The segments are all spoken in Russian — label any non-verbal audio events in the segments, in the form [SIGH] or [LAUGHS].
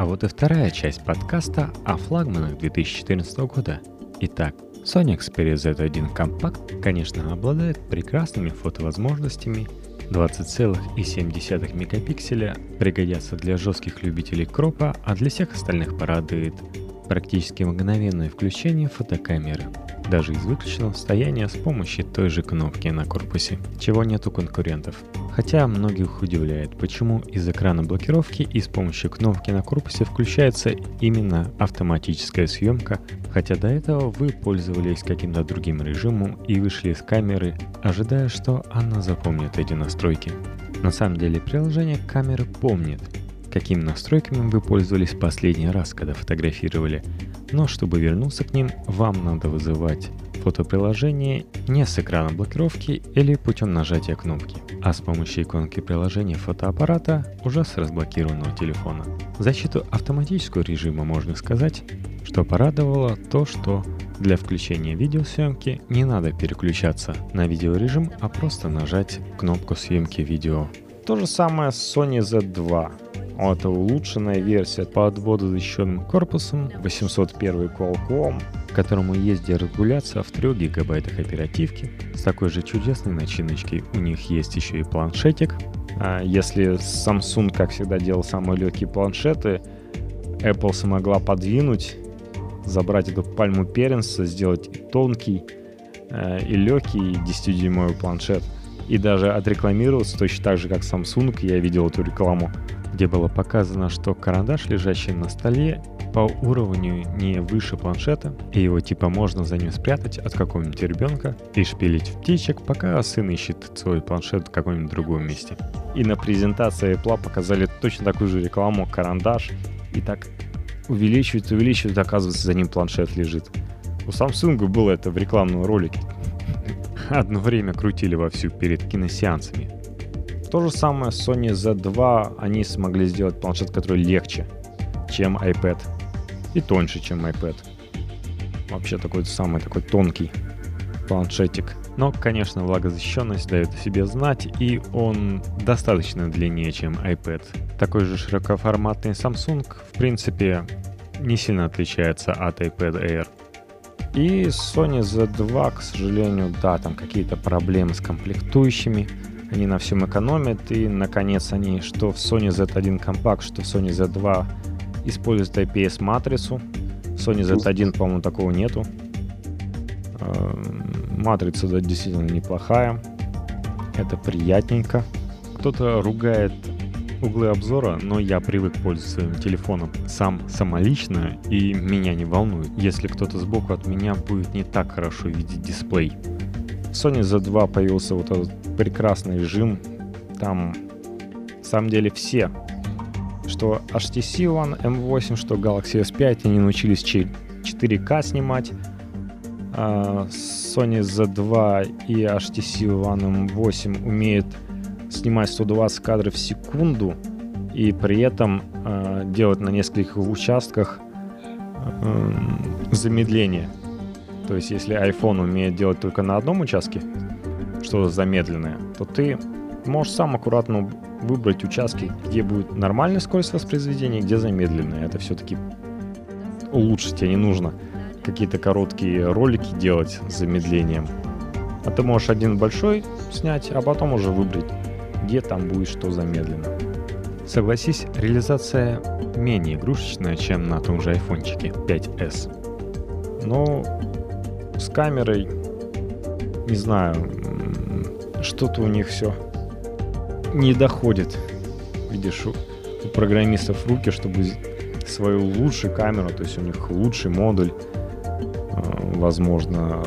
А вот и вторая часть подкаста о флагманах 2014 года. Итак, Sony Xperia Z1 Compact, конечно, обладает прекрасными фотовозможностями, 20,7 мегапикселя пригодятся для жестких любителей кропа, а для всех остальных порадует практически мгновенное включение фотокамеры, даже из выключенного состояния с помощью той же кнопки на корпусе, чего нет у конкурентов. Хотя многих удивляет, почему из экрана блокировки и с помощью кнопки на корпусе включается именно автоматическая съемка, хотя до этого вы пользовались каким-то другим режимом и вышли из камеры, ожидая, что она запомнит эти настройки. На самом деле приложение камеры помнит, какими настройками вы пользовались последний раз, когда фотографировали. Но чтобы вернуться к ним, вам надо вызывать фотоприложение не с экрана блокировки или путем нажатия кнопки, а с помощью иконки приложения фотоаппарата уже с разблокированного телефона. Защиту автоматического режима можно сказать, что порадовало то, что для включения видеосъемки не надо переключаться на видеорежим, а просто нажать кнопку съемки видео. То же самое с Sony Z2. Это улучшенная версия под водозащищенным корпусом, 801 Qualcomm, к которому есть дерегуляция в 3 гигабайтах оперативки. С такой же чудесной начиночкой у них есть еще и планшетик. А если Samsung, как всегда, делал самые легкие планшеты, Apple смогла подвинуть, забрать эту пальму первенства, сделать и тонкий, э, и легкий 10-дюймовый планшет. И даже отрекламироваться точно так же, как Samsung, я видел эту рекламу где было показано, что карандаш, лежащий на столе, по уровню не выше планшета, и его типа можно за ним спрятать от какого-нибудь ребенка и шпилить в птичек, пока сын ищет свой планшет в каком-нибудь другом месте. И на презентации Apple показали точно такую же рекламу, карандаш, и так увеличивает, увеличивает, оказывается, за ним планшет лежит. У Samsung было это в рекламном ролике. [LAUGHS] Одно время крутили вовсю перед киносеансами. То же самое Sony Z2 они смогли сделать планшет, который легче, чем iPad. И тоньше, чем iPad. Вообще такой самый такой тонкий планшетик. Но, конечно, влагозащищенность дает о себе знать, и он достаточно длиннее, чем iPad. Такой же широкоформатный Samsung, в принципе, не сильно отличается от iPad Air. И Sony Z2, к сожалению, да, там какие-то проблемы с комплектующими они на всем экономят, и, наконец, они что в Sony Z1 Compact, что в Sony Z2 используют IPS-матрицу. В Sony Z1, по-моему, такого нету. Эм, матрица да, действительно неплохая. Это приятненько. Кто-то ругает углы обзора, но я привык пользоваться своим телефоном сам самолично, и меня не волнует, если кто-то сбоку от меня будет не так хорошо видеть дисплей. В Sony Z2 появился вот этот прекрасный режим. Там, на самом деле, все, что HTC One M8, что Galaxy S5, они научились 4К снимать. А Sony Z2 и HTC One M8 умеют снимать 120 кадров в секунду и при этом э, делать на нескольких участках э, замедление. То есть, если iPhone умеет делать только на одном участке, что замедленное, то ты можешь сам аккуратно выбрать участки, где будет нормальная скорость воспроизведения, где замедленная. Это все-таки улучшить тебе не нужно какие-то короткие ролики делать с замедлением. А ты можешь один большой снять, а потом уже выбрать, где там будет что замедленно. Согласись, реализация менее игрушечная, чем на том же айфончике 5s. Но с камерой, не знаю, что-то у них все не доходит. Видишь, у, программистов руки, чтобы свою лучшую камеру, то есть у них лучший модуль, э, возможно.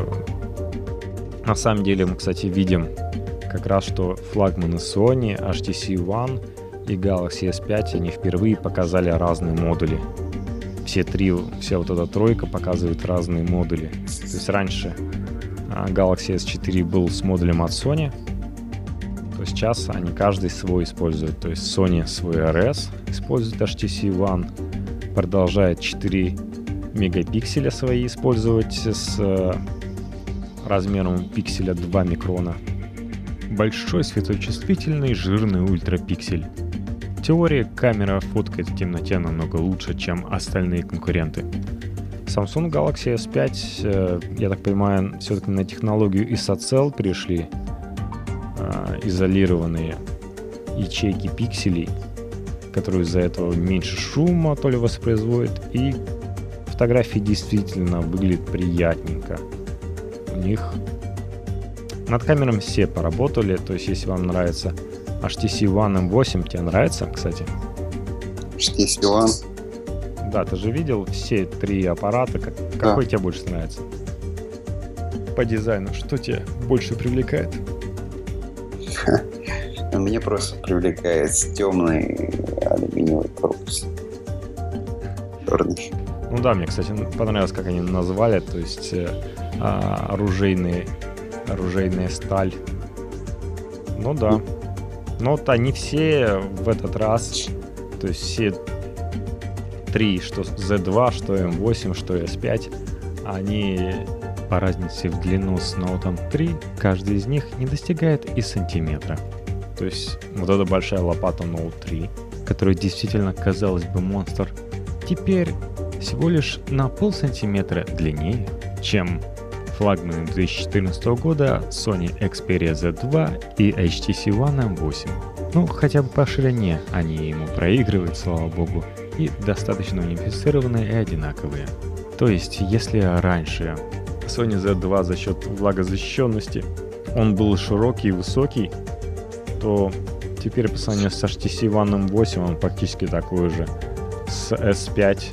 На самом деле мы, кстати, видим как раз, что флагманы Sony, HTC One и Galaxy S5, они впервые показали разные модули. Все три, вся вот эта тройка показывает разные модули. То есть раньше а, Galaxy S4 был с модулем от Sony, то сейчас они каждый свой используют. То есть Sony свой RS использует HTC One, продолжает 4 мегапикселя свои использовать с э, размером пикселя 2 микрона. Большой светочувствительный жирный ультрапиксель. Теории камера фоткает в темноте намного лучше, чем остальные конкуренты. Samsung Galaxy S5, э, я так понимаю, все-таки на технологию ISOCELL пришли, э, изолированные ячейки пикселей, которые из-за этого меньше шума то ли воспроизводят, и фотографии действительно выглядят приятненько. У них над камерами все поработали, то есть если вам нравится HTC One M8, тебе нравится, кстати? HTC One? Да, ты же видел все три аппарата, как, да. какой тебе больше нравится? По дизайну, что тебе больше привлекает? [LAUGHS] Мне просто привлекает темный алюминиевый корпус. Черный. Ну да, мне, кстати, понравилось, как они назвали, то есть э, а, оружейные, оружейная сталь. Ну да. Но вот они все в этот раз, то есть все три, что Z2, что M8, что S5, они по разнице в длину с Note 3, каждый из них не достигает и сантиметра. То есть вот эта большая лопата Note 3, которая действительно, казалось бы, монстр, теперь всего лишь на пол сантиметра длиннее, чем флагманы 2014 года Sony Xperia Z2 и HTC One M8. Ну, хотя бы по ширине они ему проигрывают, слава богу, и достаточно унифицированные и одинаковые. То есть, если раньше Sony Z2 за счет влагозащищенности он был широкий и высокий, то теперь по сравнению с HTC One M8 он практически такой же. С S5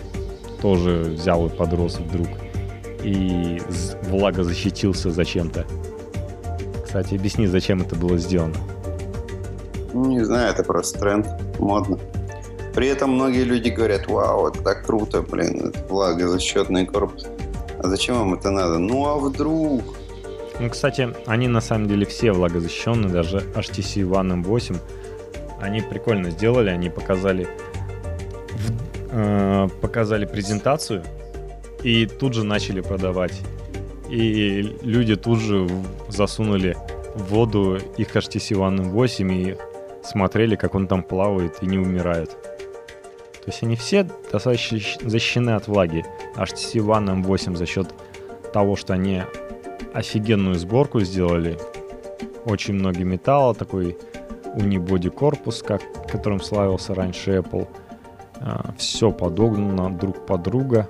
тоже взял и подрос вдруг. И влагозащитился зачем-то. Кстати, объясни, зачем это было сделано. Не знаю, это просто тренд, модно. При этом многие люди говорят, вау, это так круто, блин, это влагозащитный корпус. А зачем вам это надо? Ну а вдруг? Ну, кстати, они на самом деле все влагозащищенные, даже HTC One M8. Они прикольно сделали, они показали, э, показали презентацию и тут же начали продавать. И люди тут же засунули в воду их HTC One M8 и смотрели, как он там плавает и не умирает. То есть они все достаточно защищены от влаги. HTC One M8 за счет того, что они офигенную сборку сделали. Очень много металла, такой унибоди корпус, как, которым славился раньше Apple. А, все подогнано друг под друга,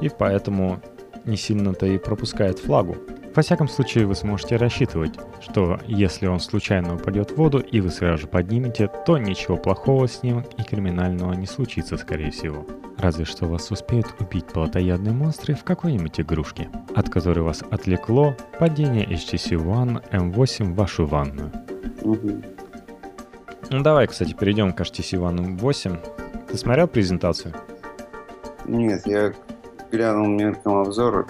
и поэтому не сильно-то и пропускает флагу. Во всяком случае, вы сможете рассчитывать, что если он случайно упадет в воду и вы сразу же поднимете, то ничего плохого с ним и криминального не случится, скорее всего. Разве что вас успеют убить плотоядные монстры в какой-нибудь игрушке, от которой вас отвлекло падение HTC One M8 в вашу ванную. Угу. Ну давай, кстати, перейдем к HTC One M8. Ты смотрел презентацию? Нет, я глянул мельком обзор,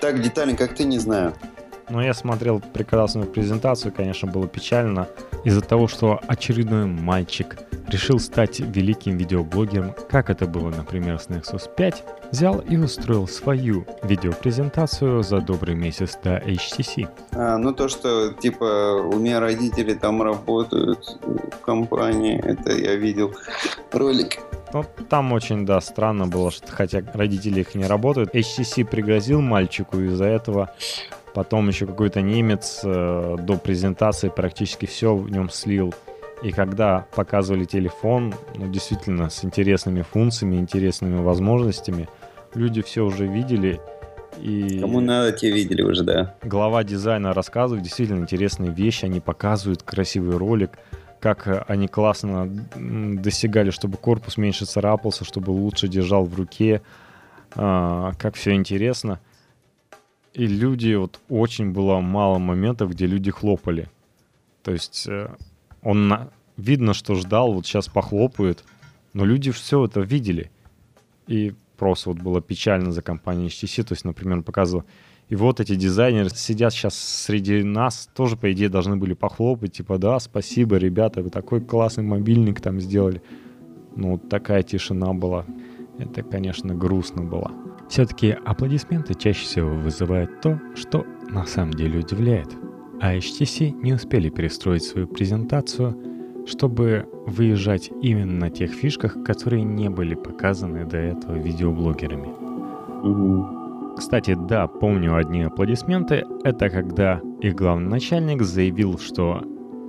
так детально, как ты, не знаю. Но я смотрел прекрасную презентацию, конечно, было печально из-за того, что очередной мальчик решил стать великим видеоблогером, как это было, например, с Nexus 5, взял и устроил свою видеопрезентацию за добрый месяц до HTC. А, ну то, что типа у меня родители там работают в компании, это я видел ролик. Ну, там очень, да, странно было, что хотя родители их не работают. HTC пригрозил мальчику из-за этого. Потом еще какой-то немец э, до презентации практически все в нем слил. И когда показывали телефон, ну, действительно, с интересными функциями, интересными возможностями, люди все уже видели. И Кому надо, те видели уже, да. Глава дизайна рассказывает действительно интересные вещи, они показывают красивый ролик как они классно достигали, чтобы корпус меньше царапался, чтобы лучше держал в руке, а, как все интересно. И люди, вот очень было мало моментов, где люди хлопали. То есть э, он на... видно, что ждал, вот сейчас похлопают, но люди все это видели. И просто вот было печально за компанией HTC. То есть, например, показывал, и вот эти дизайнеры сидят сейчас среди нас, тоже, по идее, должны были похлопать, типа, да, спасибо, ребята, вы такой классный мобильник там сделали. Ну, вот такая тишина была. Это, конечно, грустно было. Все-таки аплодисменты чаще всего вызывают то, что на самом деле удивляет. А HTC не успели перестроить свою презентацию, чтобы выезжать именно на тех фишках, которые не были показаны до этого видеоблогерами. Кстати, да, помню одни аплодисменты. Это когда их главный начальник заявил, что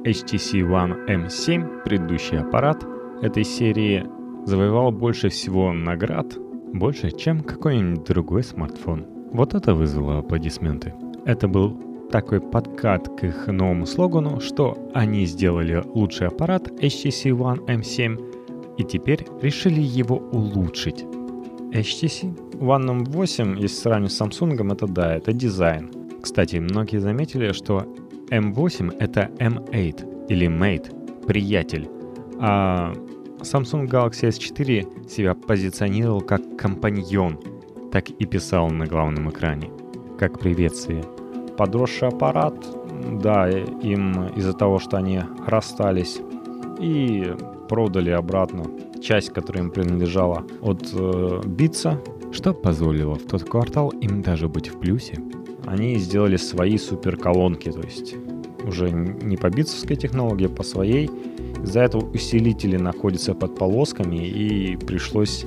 HTC One M7, предыдущий аппарат этой серии, завоевал больше всего наград, больше, чем какой-нибудь другой смартфон. Вот это вызвало аплодисменты. Это был такой подкат к их новому слогану, что они сделали лучший аппарат HTC One M7 и теперь решили его улучшить. HTC One M8, если сравнивать с Samsung, это да, это дизайн. Кстати, многие заметили, что M8 это M8 или Mate, приятель. А Samsung Galaxy S4 себя позиционировал как компаньон, так и писал на главном экране, как приветствие. Подросший аппарат, да, им из-за того, что они расстались и продали обратно часть, которая им принадлежала от э, Битса, что позволило в тот квартал им даже быть в плюсе. Они сделали свои супер колонки, то есть уже не по битсовской технологии, а по своей. Из-за этого усилители находятся под полосками и пришлось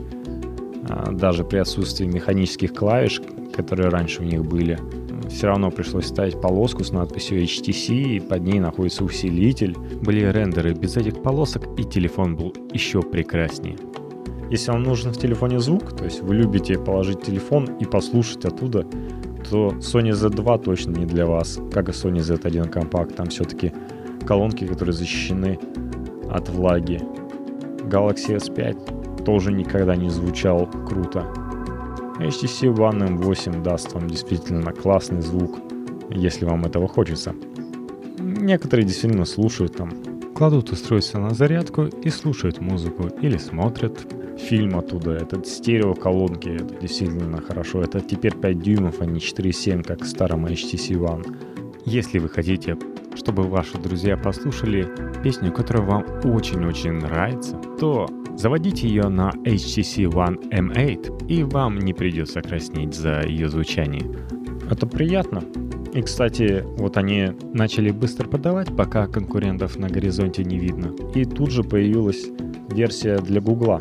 а, даже при отсутствии механических клавиш, которые раньше у них были, все равно пришлось ставить полоску с надписью HTC, и под ней находится усилитель. Были рендеры без этих полосок, и телефон был еще прекраснее. Если вам нужен в телефоне звук, то есть вы любите положить телефон и послушать оттуда, то Sony Z2 точно не для вас, как и Sony Z1 Compact. Там все-таки колонки, которые защищены от влаги. Galaxy S5 тоже никогда не звучал круто. HTC One M8 даст вам действительно классный звук, если вам этого хочется. Некоторые действительно слушают там, кладут устройство на зарядку и слушают музыку или смотрят фильм оттуда. Это стереоколонки, это действительно хорошо. Это теперь 5 дюймов, а не 4,7, как в старом HTC One. Если вы хотите, чтобы ваши друзья послушали песню, которая вам очень-очень нравится, то заводите ее на HTC One M8, и вам не придется краснеть за ее звучание. Это приятно. И, кстати, вот они начали быстро продавать, пока конкурентов на горизонте не видно. И тут же появилась версия для Гугла.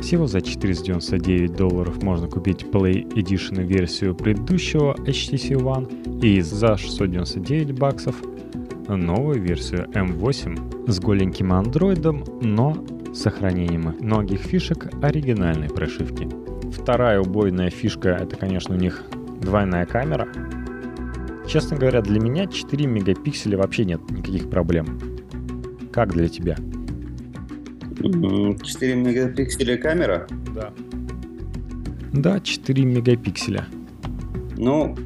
Всего за 499 долларов можно купить Play Edition версию предыдущего HTC One и за 699 баксов новую версию M8 с голеньким андроидом, но сохранением многих фишек оригинальной прошивки. Вторая убойная фишка это, конечно, у них двойная камера. Честно говоря, для меня 4 мегапикселя вообще нет никаких проблем. Как для тебя? М, 4 мегапикселя камера. Да. Да, 4 мегапикселя. Ну,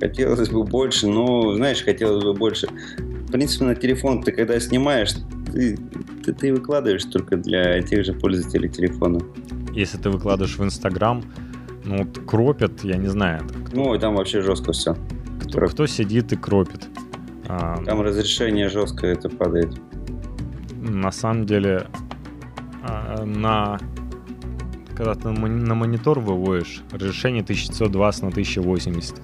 хотелось бы больше, но, знаешь, хотелось бы больше. В принципе, на телефон ты когда снимаешь, ты, ты, ты выкладываешь только для тех же пользователей телефона. Если ты выкладываешь в Инстаграм, ну, кропят, я не знаю, Ну, и там вообще жестко все. кто, кто сидит и кропит. А, Там разрешение жестко это падает. на самом деле, а, на когда ты на мони- на монитор выводишь, разрешение 1920 на 1080.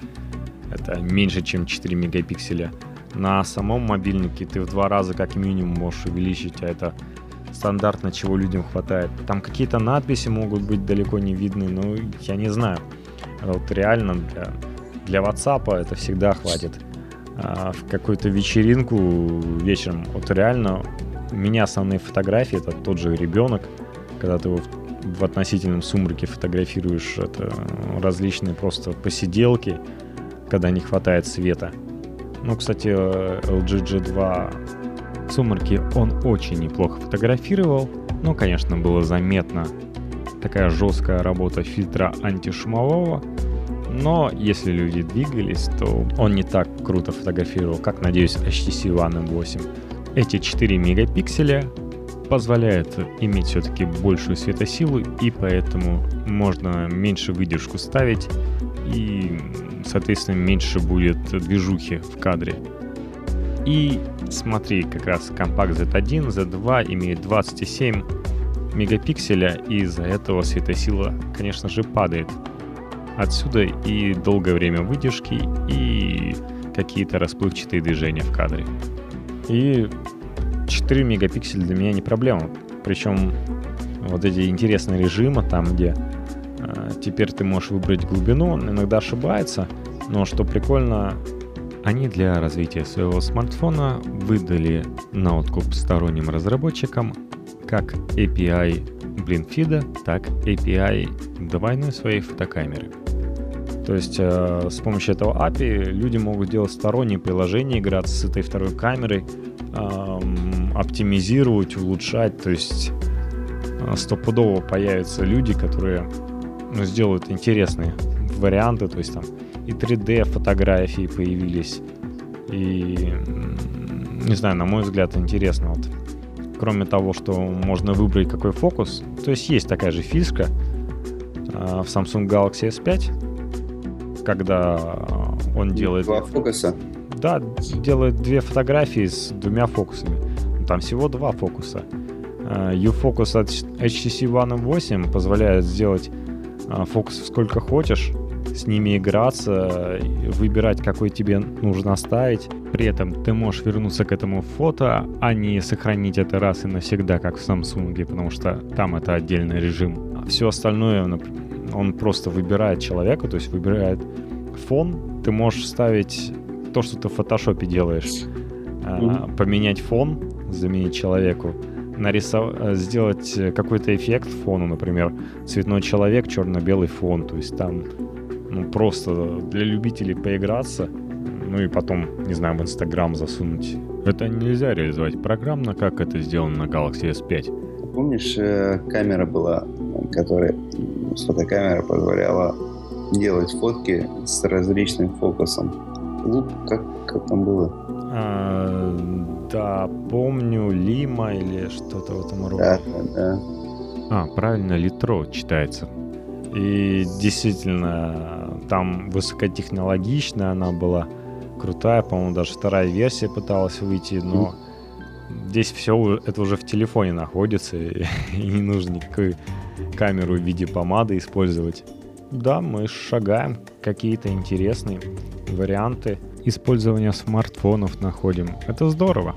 Это меньше, чем 4 мегапикселя. На самом мобильнике ты в два раза как минимум можешь увеличить, а это стандартно, чего людям хватает. Там какие-то надписи могут быть далеко не видны, но я не знаю. Вот реально для, для WhatsApp это всегда хватит. А в какую-то вечеринку вечером, вот реально у меня основные фотографии это тот же ребенок, когда ты его в, в относительном сумраке фотографируешь, это различные просто посиделки, когда не хватает света. Ну, кстати, э, LG G2 в сумраке он очень неплохо фотографировал, но, конечно, было заметно такая жесткая работа фильтра антишумового, но если люди двигались, то он не так круто фотографировал, как, надеюсь, HTC One M8. Эти 4 мегапикселя позволяют иметь все-таки большую светосилу, и поэтому можно меньше выдержку ставить, и, соответственно, меньше будет движухи в кадре. И смотри, как раз компакт Z1, Z2 имеет 27 мегапикселя, и из-за этого светосила, конечно же, падает. Отсюда и долгое время выдержки, и какие-то расплывчатые движения в кадре. И 4 мегапикселя для меня не проблема. Причем вот эти интересные режимы, там, где э, теперь ты можешь выбрать глубину, он иногда ошибается, но что прикольно, они для развития своего смартфона выдали на откуп сторонним разработчикам как API блинфида, так API двойной своей фотокамеры. То есть э, с помощью этого API люди могут делать сторонние приложения, играться с этой второй камерой, оптимизировать, улучшать. То есть э, стопудово появятся люди, которые ну, сделают интересные варианты. То есть там и 3D фотографии появились. И, не знаю, на мой взгляд, интересно. Вот. Кроме того, что можно выбрать какой фокус. То есть есть такая же фишка э, в Samsung Galaxy S5, когда он делает... Два фокуса? Да, делает две фотографии с двумя фокусами. Там всего два фокуса. U-Focus от HTC One M8 позволяет сделать а, фокус сколько хочешь, с ними играться, выбирать, какой тебе нужно оставить. При этом ты можешь вернуться к этому фото, а не сохранить это раз и навсегда, как в Samsung, потому что там это отдельный режим. А все остальное, он просто выбирает человека, то есть выбирает фон. Ты можешь ставить то, что ты в фотошопе делаешь, mm-hmm. поменять фон, заменить человеку, нарисовать, э, сделать какой-то эффект фону, например, цветной человек, черно-белый фон, то есть там ну, просто для любителей поиграться, ну и потом, не знаю, в Инстаграм засунуть. Это нельзя реализовать программно, как это сделано на Galaxy S5. Помнишь, э, камера была, которая фотокамера позволяла делать фотки с различным фокусом. Луп, как, как там было? А, да, помню, Лима или что-то в этом роде. Да, да, да. А, правильно, Литро читается. И действительно, там высокотехнологичная она была, крутая, по-моему, даже вторая версия пыталась выйти, но здесь все это уже в телефоне находится, и, [LAUGHS] и не нужно никакую камеру в виде помады использовать. Да, мы шагаем, какие-то интересные варианты использования смартфонов находим. Это здорово.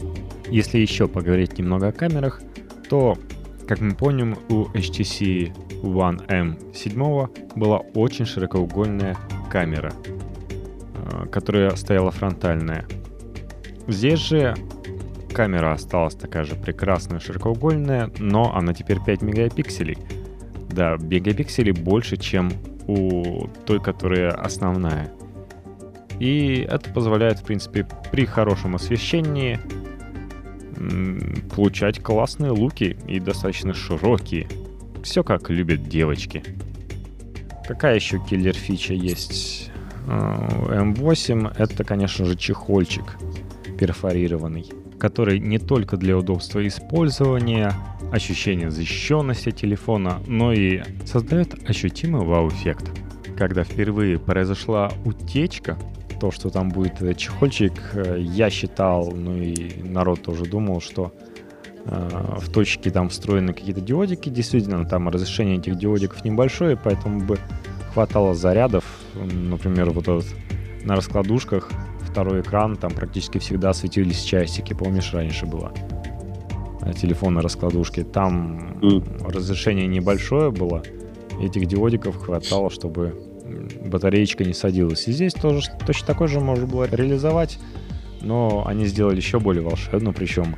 Если еще поговорить немного о камерах, то, как мы помним, у HTC One M7 была очень широкоугольная камера, э, которая стояла фронтальная. Здесь же камера осталась такая же прекрасная широкоугольная, но она теперь 5 мегапикселей – да, мегапикселей больше, чем у той, которая основная. И это позволяет, в принципе, при хорошем освещении получать классные луки и достаточно широкие. Все как любят девочки. Какая еще киллер фича есть? М8 а, это, конечно же, чехольчик перфорированный, который не только для удобства использования, ощущение защищенности телефона, но и создает ощутимый вау-эффект. Когда впервые произошла утечка, то, что там будет этот чехольчик, э, я считал, ну и народ тоже думал, что э, в точке там встроены какие-то диодики. Действительно, там разрешение этих диодиков небольшое, поэтому бы хватало зарядов. Например, вот этот на раскладушках второй экран, там практически всегда светились часики. Помнишь, раньше было? Э, телефона раскладушки. Там mm. разрешение небольшое было. Этих диодиков хватало, чтобы батареечка не садилась. И здесь тоже точно такой же можно было реализовать, но они сделали еще более волшебно, причем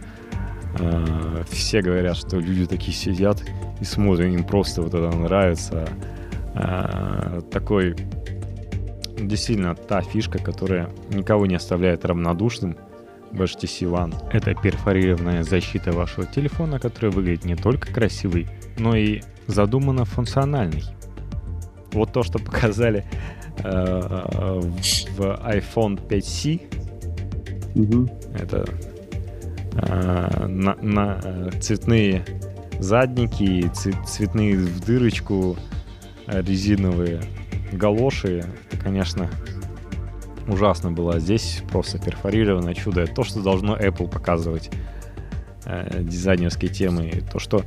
э, все говорят, что люди такие сидят и смотрят, им просто вот это нравится. Э, такой действительно та фишка, которая никого не оставляет равнодушным, в HTC One. Это перфорированная защита вашего телефона, которая выглядит не только красивой, но и задуманно функциональной. Вот то, что показали э, в iPhone 5C, угу. это э, на, на э, цветные задники, цветные в дырочку э, резиновые галоши, это, конечно, ужасно было. Здесь просто перфорированное чудо. Это то, что должно Apple показывать э, дизайнерской темы. То, что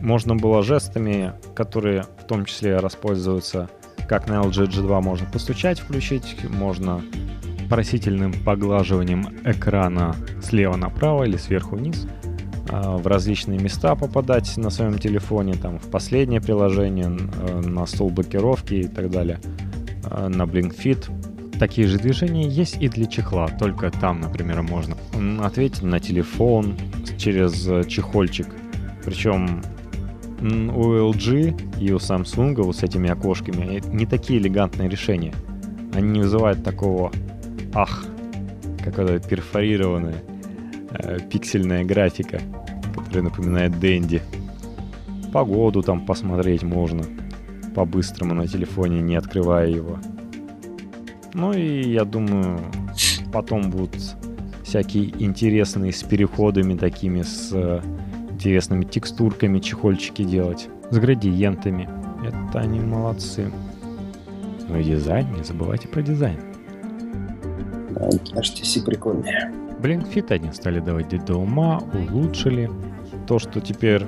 можно было жестами, которые в том числе распользуются, как на LG G2 можно постучать, включить, можно просительным поглаживанием экрана слева направо или сверху вниз. в различные места попадать на своем телефоне, там в последнее приложение, на стол блокировки и так далее, на BlinkFit. Такие же движения есть и для чехла, только там, например, можно ответить на телефон через чехольчик. Причем у LG и у Samsung вот с этими окошками не такие элегантные решения. Они не вызывают такого ах, какая-то перфорированная э, пиксельная графика, которая напоминает Дэнди. Погоду там посмотреть можно по-быстрому на телефоне, не открывая его. Ну и я думаю, потом будут всякие интересные с переходами такими, с э, интересными текстурками чехольчики делать, с градиентами. Это они молодцы. Ну и дизайн, не забывайте про дизайн. Да, HTC прикольные. Blinkfeed они стали доводить до ума, улучшили. То, что теперь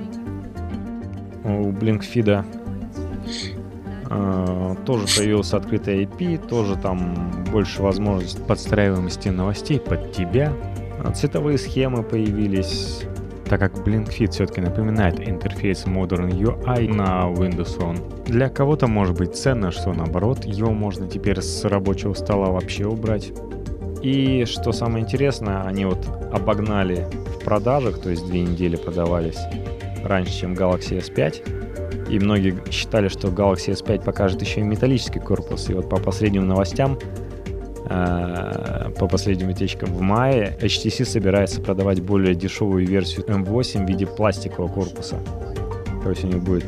у Blinkfeed Э, тоже появился открытый API, тоже там больше возможность подстраиваемости новостей под тебя. Цветовые схемы появились, так как BlinkFit все-таки напоминает интерфейс Modern UI на Windows Phone. Для кого-то может быть ценно, что наоборот, его можно теперь с рабочего стола вообще убрать. И что самое интересное, они вот обогнали в продажах, то есть две недели продавались раньше, чем Galaxy S5 и многие считали, что Galaxy S5 покажет еще и металлический корпус. И вот по последним новостям, по последним утечкам в мае, HTC собирается продавать более дешевую версию M8 в виде пластикового корпуса. То есть у них будет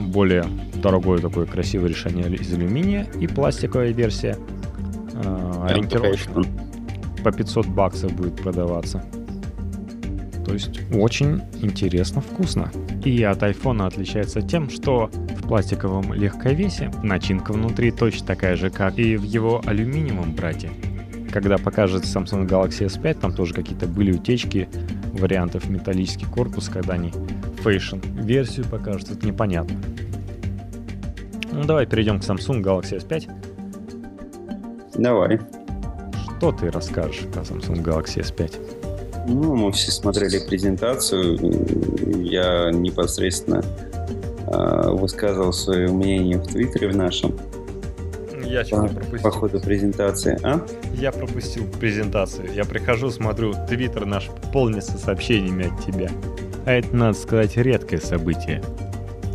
более дорогое такое красивое решение из алюминия и пластиковая версия э, ориентировочно по 500 баксов будет продаваться. То есть очень интересно, вкусно. И от iPhone отличается тем, что пластиковом легковесе начинка внутри точно такая же, как и в его алюминиевом брате. Когда покажет Samsung Galaxy S5, там тоже какие-то были утечки вариантов металлический корпус, когда они Fashion версию покажут, это непонятно. Ну давай перейдем к Samsung Galaxy S5. Давай. Что ты расскажешь про Samsung Galaxy S5? Ну, мы все смотрели презентацию. Я непосредственно высказывал свое мнение в Твиттере в нашем. Я что-то пропустил. По ходу презентации, а? Я пропустил презентацию. Я прихожу, смотрю, Твиттер наш полнится сообщениями от тебя. А это, надо сказать, редкое событие.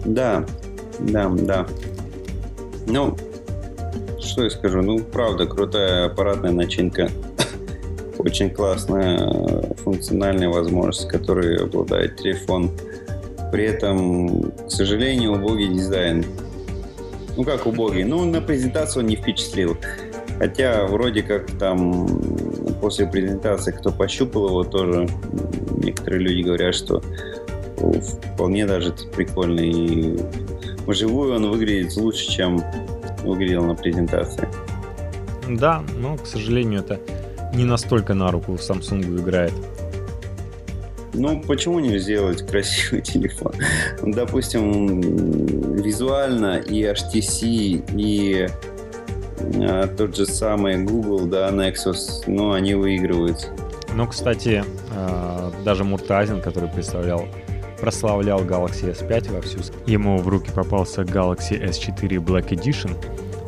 Да, да, да. Ну, что я скажу? Ну, правда, крутая аппаратная начинка [LAUGHS] очень классная э, функциональная возможность, которой обладает телефон. При этом, к сожалению, убогий дизайн. Ну как убогий? Ну, на презентацию он не впечатлил. Хотя вроде как там после презентации, кто пощупал его, тоже некоторые люди говорят, что вполне даже прикольный. И вживую он выглядит лучше, чем выглядел на презентации. Да, но, к сожалению, это не настолько на руку Samsung играет. Ну, почему не сделать красивый [LAUGHS] телефон? Допустим, визуально и HTC, и а, тот же самый Google, да, Nexus, ну, они выигрывают. Ну, кстати, а, даже Муртазин, который представлял прославлял Galaxy S5 вовсю. Ему в руки попался Galaxy S4 Black Edition.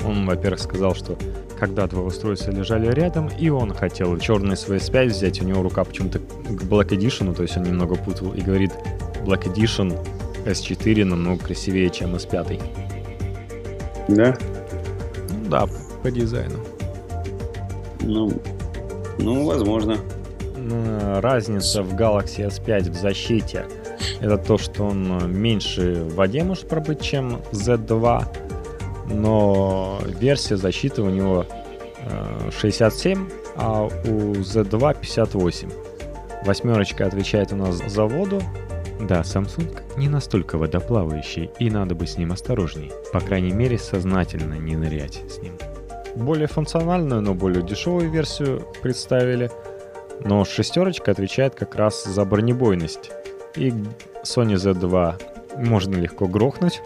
Он, во-первых, сказал, что когда два устройства лежали рядом, и он хотел черный свой S5 взять, у него рука почему-то к Black Edition, то есть он немного путал, и говорит, Black Edition S4 намного красивее, чем S5. Да? Ну да, по дизайну. Ну, ну, возможно. Разница в Galaxy S5 в защите это то, что он меньше в воде может пробыть, чем Z2, но версия защиты у него 67, э, а у Z2 58. Восьмерочка отвечает у нас за воду. Да, Samsung не настолько водоплавающий, и надо быть с ним осторожней. По крайней мере, сознательно не нырять с ним. Более функциональную, но более дешевую версию представили. Но шестерочка отвечает как раз за бронебойность. И Sony Z2 можно легко грохнуть.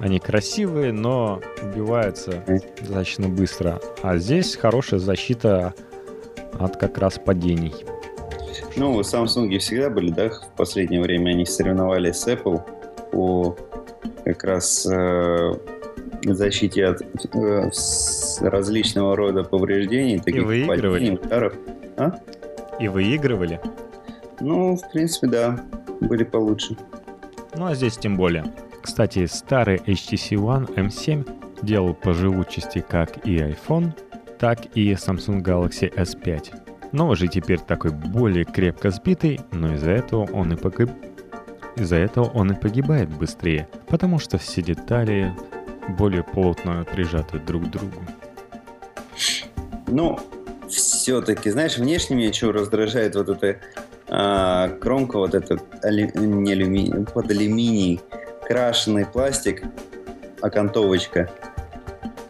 Они красивые, но убиваются достаточно быстро. А здесь хорошая защита от как раз падений. Ну, Samsung всегда были, да, в последнее время они соревновались с Apple по как раз э, защите от э, различного рода повреждений, таких И выигрывали. падений, ударов. А? И выигрывали. Ну, в принципе, да, были получше. Ну а здесь тем более. Кстати, старый HTC One M7 делал по живучести как и iPhone, так и Samsung Galaxy S5. Новый же теперь такой более крепко сбитый, но из-за этого он и погиб... Из-за этого он и погибает быстрее, потому что все детали более плотно прижаты друг к другу. Ну, все-таки, знаешь, внешне меня что раздражает вот эта а, кромка, вот этот али... не алюминий, под алюминий крашеный пластик, окантовочка.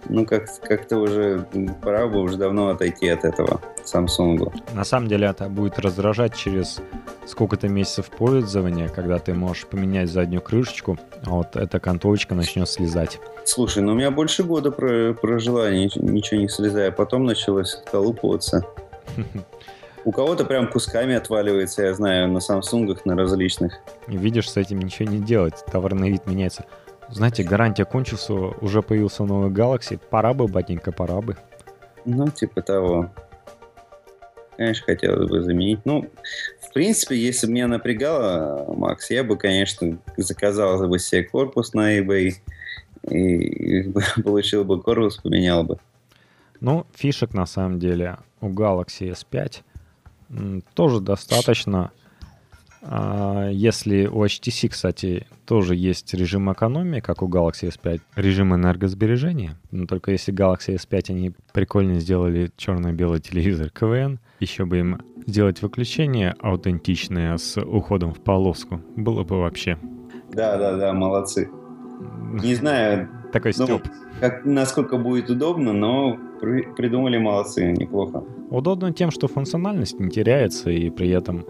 Ну, как- как-то уже пора бы уже давно отойти от этого Samsung. На самом деле это будет раздражать через сколько-то месяцев пользования, когда ты можешь поменять заднюю крышечку, а вот эта кантовочка начнет слезать. Слушай, ну у меня больше года про- прожила, ни- ничего не слезая, потом началось отколупываться. [LAUGHS] У кого-то прям кусками отваливается, я знаю, на Самсунгах, на различных. И видишь, с этим ничего не делать, товарный вид меняется. Знаете, гарантия кончился, уже появился новый Galaxy, пора бы, батенька, пора бы. Ну, типа того. Конечно, хотелось бы заменить. Ну, в принципе, если бы меня напрягало, Макс, я бы, конечно, заказал бы себе корпус на eBay и [LAUGHS] получил бы корпус, поменял бы. Ну, фишек на самом деле у Galaxy S5 м, тоже достаточно. А, Если у HTC, кстати, тоже есть режим экономии, как у Galaxy S5, режим энергосбережения. Но только если Galaxy S5 они прикольно сделали черно-белый телевизор КВН, еще бы им сделать выключение аутентичное с уходом в полоску, было бы вообще Да, да, да, молодцы. Не знаю, такой ну, стёб. как, насколько будет удобно, но при- придумали молодцы, неплохо. Удобно тем, что функциональность не теряется и при этом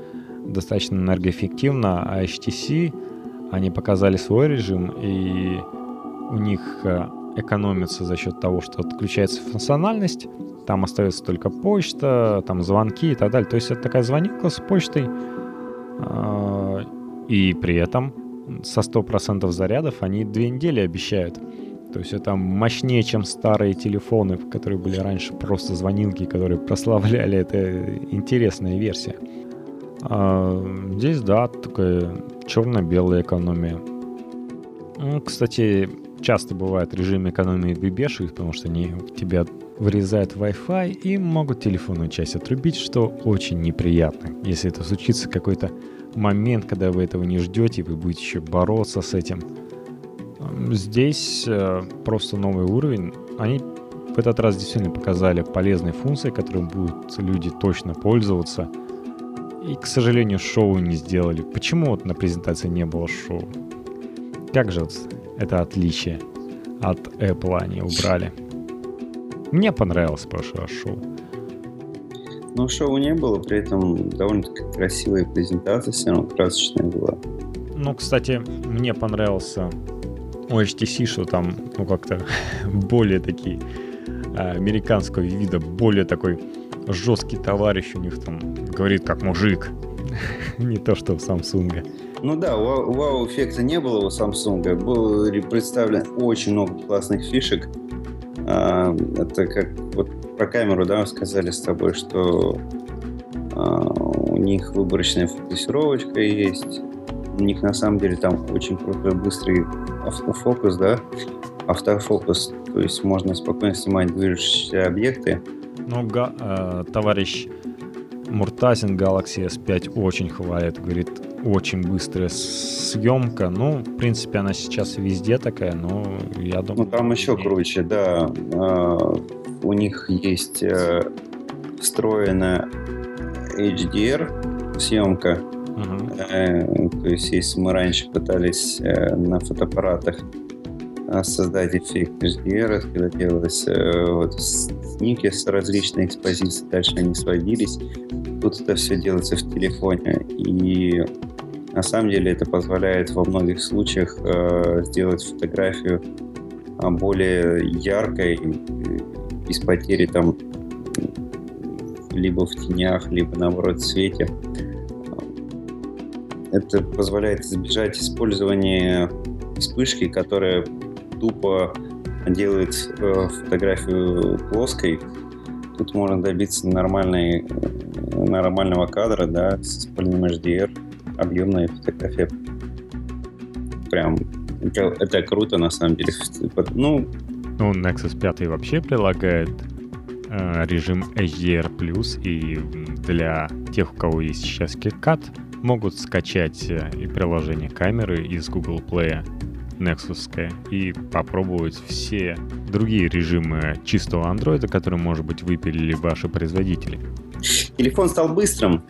достаточно энергоэффективно, а HTC, они показали свой режим, и у них э, экономится за счет того, что отключается функциональность, там остается только почта, там звонки и так далее. То есть это такая звонилка с почтой, а, и при этом со 100% зарядов они две недели обещают. То есть это мощнее, чем старые телефоны, которые были раньше просто звонилки, которые [LAUGHS] прославляли. Это интересная версия. А здесь, да, такая черно-белая экономия. Ну, Кстати, часто бывает режим экономии выбешивает, потому что они тебя вырезают Wi-Fi и могут телефонную часть отрубить, что очень неприятно. Если это случится какой-то момент, когда вы этого не ждете, вы будете еще бороться с этим. Здесь э, просто новый уровень. Они в этот раз действительно показали полезные функции, которым будут люди точно пользоваться. И, к сожалению, шоу не сделали. Почему вот на презентации не было шоу? Как же вот это отличие от Apple они убрали? Мне понравилось прошлое шоу. Но шоу не было, при этом довольно-таки красивая презентация, все равно красочная была. Ну, кстати, мне понравился у HTC, что там, ну, как-то [LAUGHS] более такие а, американского вида, более такой жесткий товарищ у них там говорит как мужик. [LAUGHS] Не то, что у Samsung. Ну да, вау- вау-эффекта не было у Samsung. Было ре- представлено очень много классных фишек. А, Это как вот про камеру, да, сказали с тобой, что а, у них выборочная фокусировочка есть. У них на самом деле там очень крутой быстрый автофокус, да, автофокус. То есть можно спокойно снимать движущиеся объекты. Ну, га- э, товарищ Муртазин Galaxy S5 очень хвалит, говорит, очень быстрая съемка. Ну, в принципе, она сейчас везде такая, но я Ну, думаю... там еще круче, да. А, У них есть э, встроенная HDR съемка. Э, То есть, если мы раньше пытались э, на фотоаппаратах э, создать эффект HDR, когда делалось э, вот снимки с различной экспозицией, дальше они сводились. Тут это все делается в телефоне. И на самом деле это позволяет во многих случаях сделать фотографию а, более яркой, без потери там либо в тенях, либо наоборот в свете. Это позволяет избежать использования вспышки, которая тупо делает э, фотографию плоской. Тут можно добиться нормальной, э, нормального кадра, да, с использованием HDR, объемная фотография. Прям это, это круто, на самом деле. Ну, ну Nexus 5 вообще прилагает э, режим HDR+, и для тех, у кого есть сейчас KitKat, могут скачать э, и приложение камеры из Google Play Nexus и попробовать все другие режимы чистого андроида, которые, может быть, выпилили ваши производители. Телефон стал быстрым.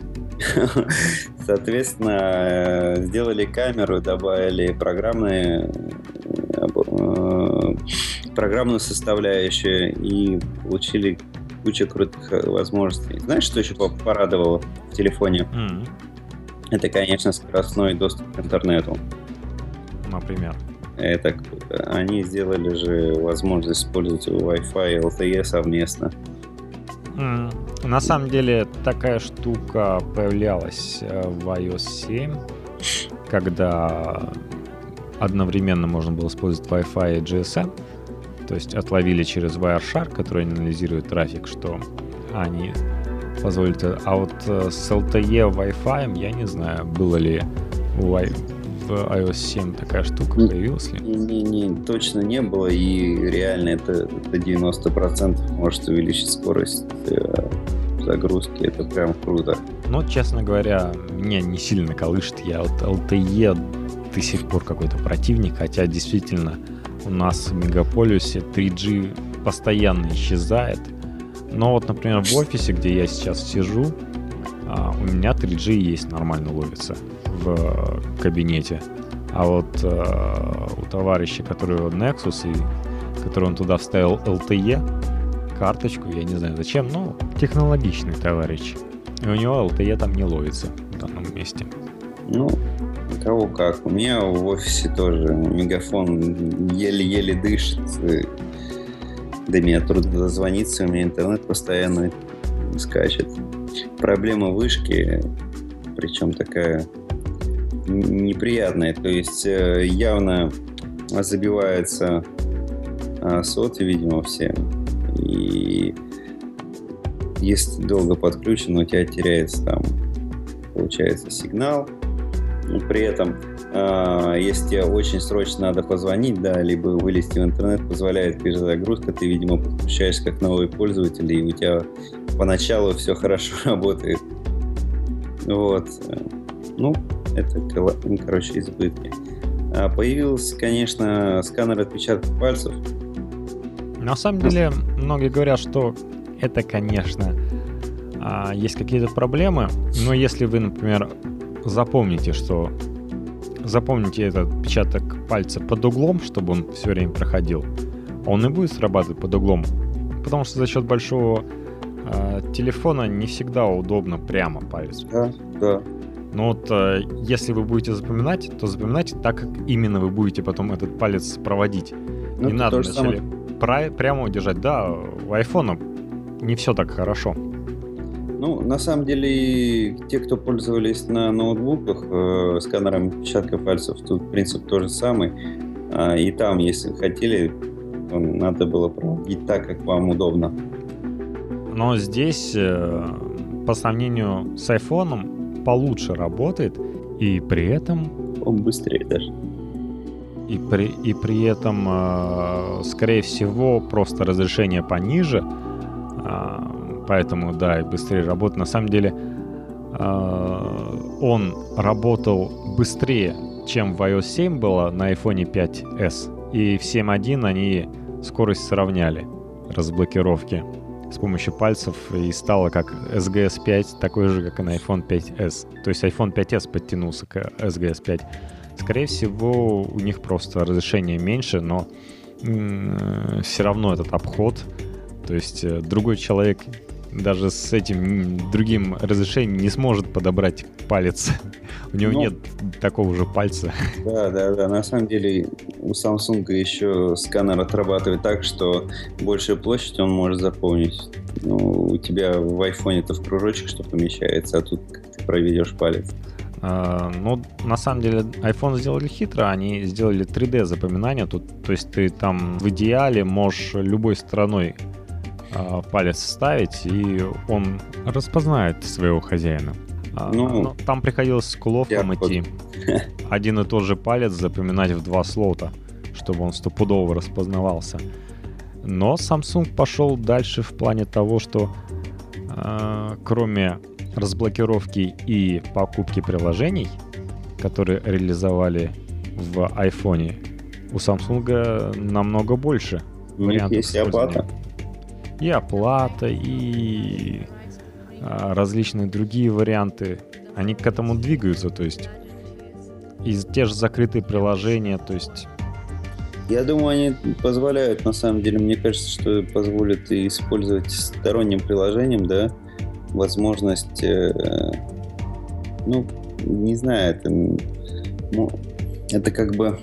[LAUGHS] Соответственно, э, сделали камеру, добавили программные э, программную составляющую и получили кучу крутых возможностей. Знаешь, что еще порадовало в телефоне? Mm-hmm. Это, конечно, скоростной доступ к интернету. Например? Это. Они сделали же возможность использовать Wi-Fi и LTE совместно. Mm. На самом деле такая штука появлялась э, в iOS 7, когда одновременно можно было использовать Wi-Fi и GSM. То есть отловили через Wireshark, который анализирует трафик, что они позволят. А вот э, с LTE Wi-Fi я не знаю, было ли у в iOS 7 такая штука появилась ли? Не, не, не, точно не было, и реально это, это 90% может увеличить скорость э, загрузки, это прям круто. Но, честно говоря, меня не сильно колышет, я вот LTE до сих пор какой-то противник, хотя действительно у нас в мегаполисе 3G постоянно исчезает. Но вот, например, в офисе, где я сейчас сижу, а, у меня 3G есть, нормально ловится в кабинете. А вот э, у товарища, который Nexus, и который он туда вставил LTE, карточку, я не знаю зачем, но технологичный товарищ. И у него LTE там не ловится в данном месте. Ну, кого как. У меня в офисе тоже мегафон еле-еле дышит. До меня трудно дозвониться, у меня интернет постоянно скачет. Проблема вышки, причем такая неприятная. То есть э, явно забивается а, соты, видимо, все. И если долго подключен, у тебя теряется там, получается, сигнал. Но при этом, если тебе очень срочно надо позвонить, да, либо вылезти в интернет, позволяет перезагрузка, ты, видимо, подключаешься как новый пользователь, и у тебя поначалу все [LAUGHS] хорошо работает. Вот. Ну, это, ну, короче, избытки. А появился, конечно, сканер отпечатков пальцев. На самом деле, многие говорят, что это, конечно, а, есть какие-то проблемы, но если вы, например, запомните, что запомните этот отпечаток пальца под углом, чтобы он все время проходил, он и будет срабатывать под углом. Потому что за счет большого э, телефона не всегда удобно прямо палец. Да, да. Но вот э, если вы будете запоминать, то запоминайте так, как именно вы будете потом этот палец проводить. Ну, не надо вначале самое... прямо удержать. Да, у айфона не все так хорошо. Ну, на самом деле, те, кто пользовались на ноутбуках э, сканером отпечатка пальцев, тут принцип тот же самый. А, и там, если хотели, то надо было проводить так, как вам удобно. Но здесь, э, по сравнению с айфоном, получше работает, и при этом... Он быстрее даже. И при, и при этом, э, скорее всего, просто разрешение пониже, э, поэтому, да, и быстрее работает. На самом деле, э, он работал быстрее, чем в iOS 7 было на iPhone 5s. И в 7.1 они скорость сравняли разблокировки с помощью пальцев и стало как SGS 5, такой же, как и на iPhone 5s. То есть iPhone 5s подтянулся к SGS 5. Скорее всего, у них просто разрешение меньше, но все равно этот обход. То есть э, другой человек даже с этим другим разрешением не сможет подобрать палец. [LAUGHS] У него ну, нет такого же пальца. Да, да, да. На самом деле у Samsung еще сканер отрабатывает так, что большую площадь он может заполнить. Ну, у тебя в айфоне это в кружочек что помещается, а тут ты проведешь палец. А, ну, на самом деле, iPhone сделали хитро, они сделали 3D запоминание. Тут, то есть ты там в идеале можешь любой стороной а, палец ставить, и он распознает своего хозяина. А, ну, Но там приходилось с куловком идти. [LAUGHS] Один и тот же палец запоминать в два слота, чтобы он стопудово распознавался. Но Samsung пошел дальше в плане того, что э, кроме разблокировки и покупки приложений, которые реализовали в iPhone, у Samsung намного больше. У них есть оплата. И оплата, и а, различные другие варианты. Они к этому двигаются, то есть и те же закрытые приложения, то есть я думаю, они позволяют, на самом деле, мне кажется, что позволят использовать сторонним приложением, да, возможность, э, ну, не знаю, это, ну, это как бы,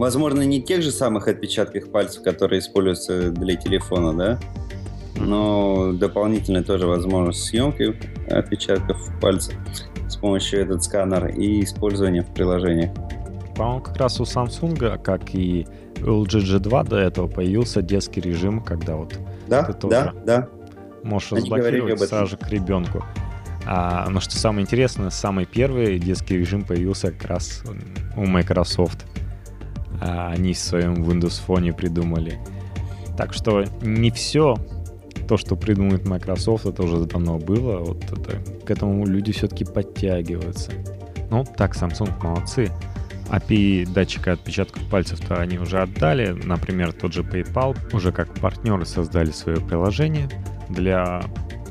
возможно, не тех же самых отпечатков пальцев, которые используются для телефона, да, но дополнительно тоже возможность съемки отпечатков пальцев с помощью этот сканер и использования в приложениях. По-моему, как раз у Samsung, как и у LG G2 до этого появился детский режим, когда вот да, ты тоже да, да. можешь Они разблокировать сразу же к ребенку. А, но что самое интересное, самый первый детский режим появился как раз у Microsoft. А, они в своем Windows Phone придумали. Так что не все то, что придумает Microsoft, это уже давно было. Вот это, к этому люди все-таки подтягиваются. Ну, так, Samsung молодцы. API датчика отпечатков пальцев-то они уже отдали. Например, тот же PayPal уже как партнеры создали свое приложение для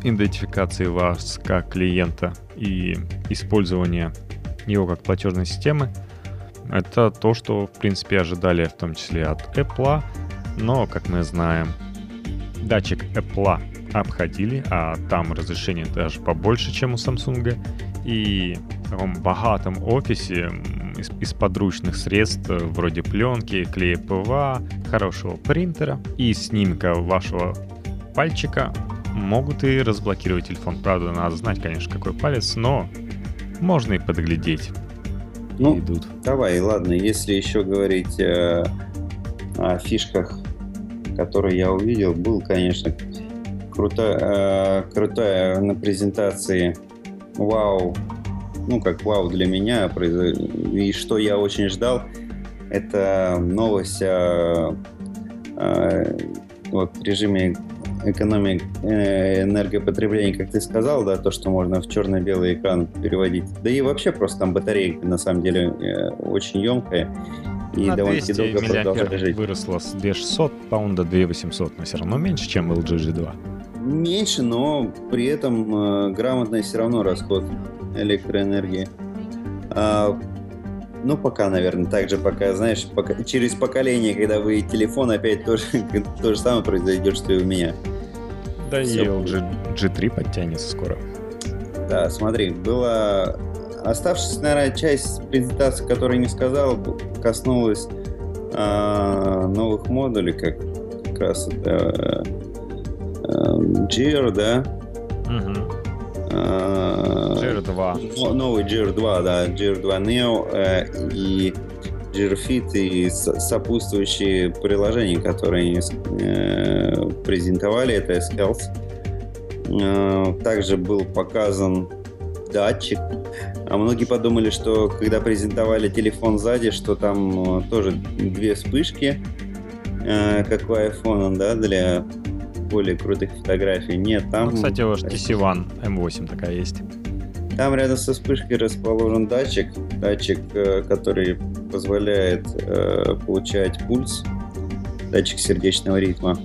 идентификации вас как клиента и использования его как платежной системы. Это то, что, в принципе, ожидали в том числе от Apple, но, как мы знаем, датчик Apple обходили, а там разрешение даже побольше, чем у Samsung. И в таком богатом офисе из, из подручных средств, вроде пленки, клея ПВА, хорошего принтера и снимка вашего пальчика могут и разблокировать телефон. Правда, надо знать, конечно, какой палец, но можно и подглядеть. Ну, идут. давай, ладно, если еще говорить э, о фишках, которые я увидел, был, конечно, круто, э, крутая на презентации вау ну, как вау для меня, и что я очень ждал, это новость о, о вот, режиме экономии э, энергопотребления, как ты сказал, да, то, что можно в черно-белый экран переводить. Да и вообще просто там батарейка, на самом деле, э, очень емкая. И на довольно-таки долго продолжает жить. выросла с 2600, по-моему, до 2800, но все равно меньше, чем LG G2. Меньше, но при этом э, грамотный все равно расход электроэнергии. А, ну, пока, наверное, так же, пока, знаешь, пока, через поколение, когда вы телефон опять тоже [LAUGHS] то же самое произойдет, что и у меня. Да Все. и LG G3 подтянется скоро. Да, смотри, было... Оставшаяся, наверное, часть презентации, которую не сказал, коснулась а, новых модулей, как, как раз это а, GR, да? Угу. GR2. Новый GR2, да, GR2 Neo э, и GRFit и сопутствующие приложения, которые э, презентовали, это S-Health. Э, также был показан датчик. А многие подумали, что когда презентовали телефон сзади, что там тоже две вспышки, как у iPhone, да, для более крутых фотографий. Нет, там... Ну, кстати, у TC1 M8 такая есть. Там рядом со вспышкой расположен датчик, датчик, э, который позволяет э, получать пульс, датчик сердечного ритма.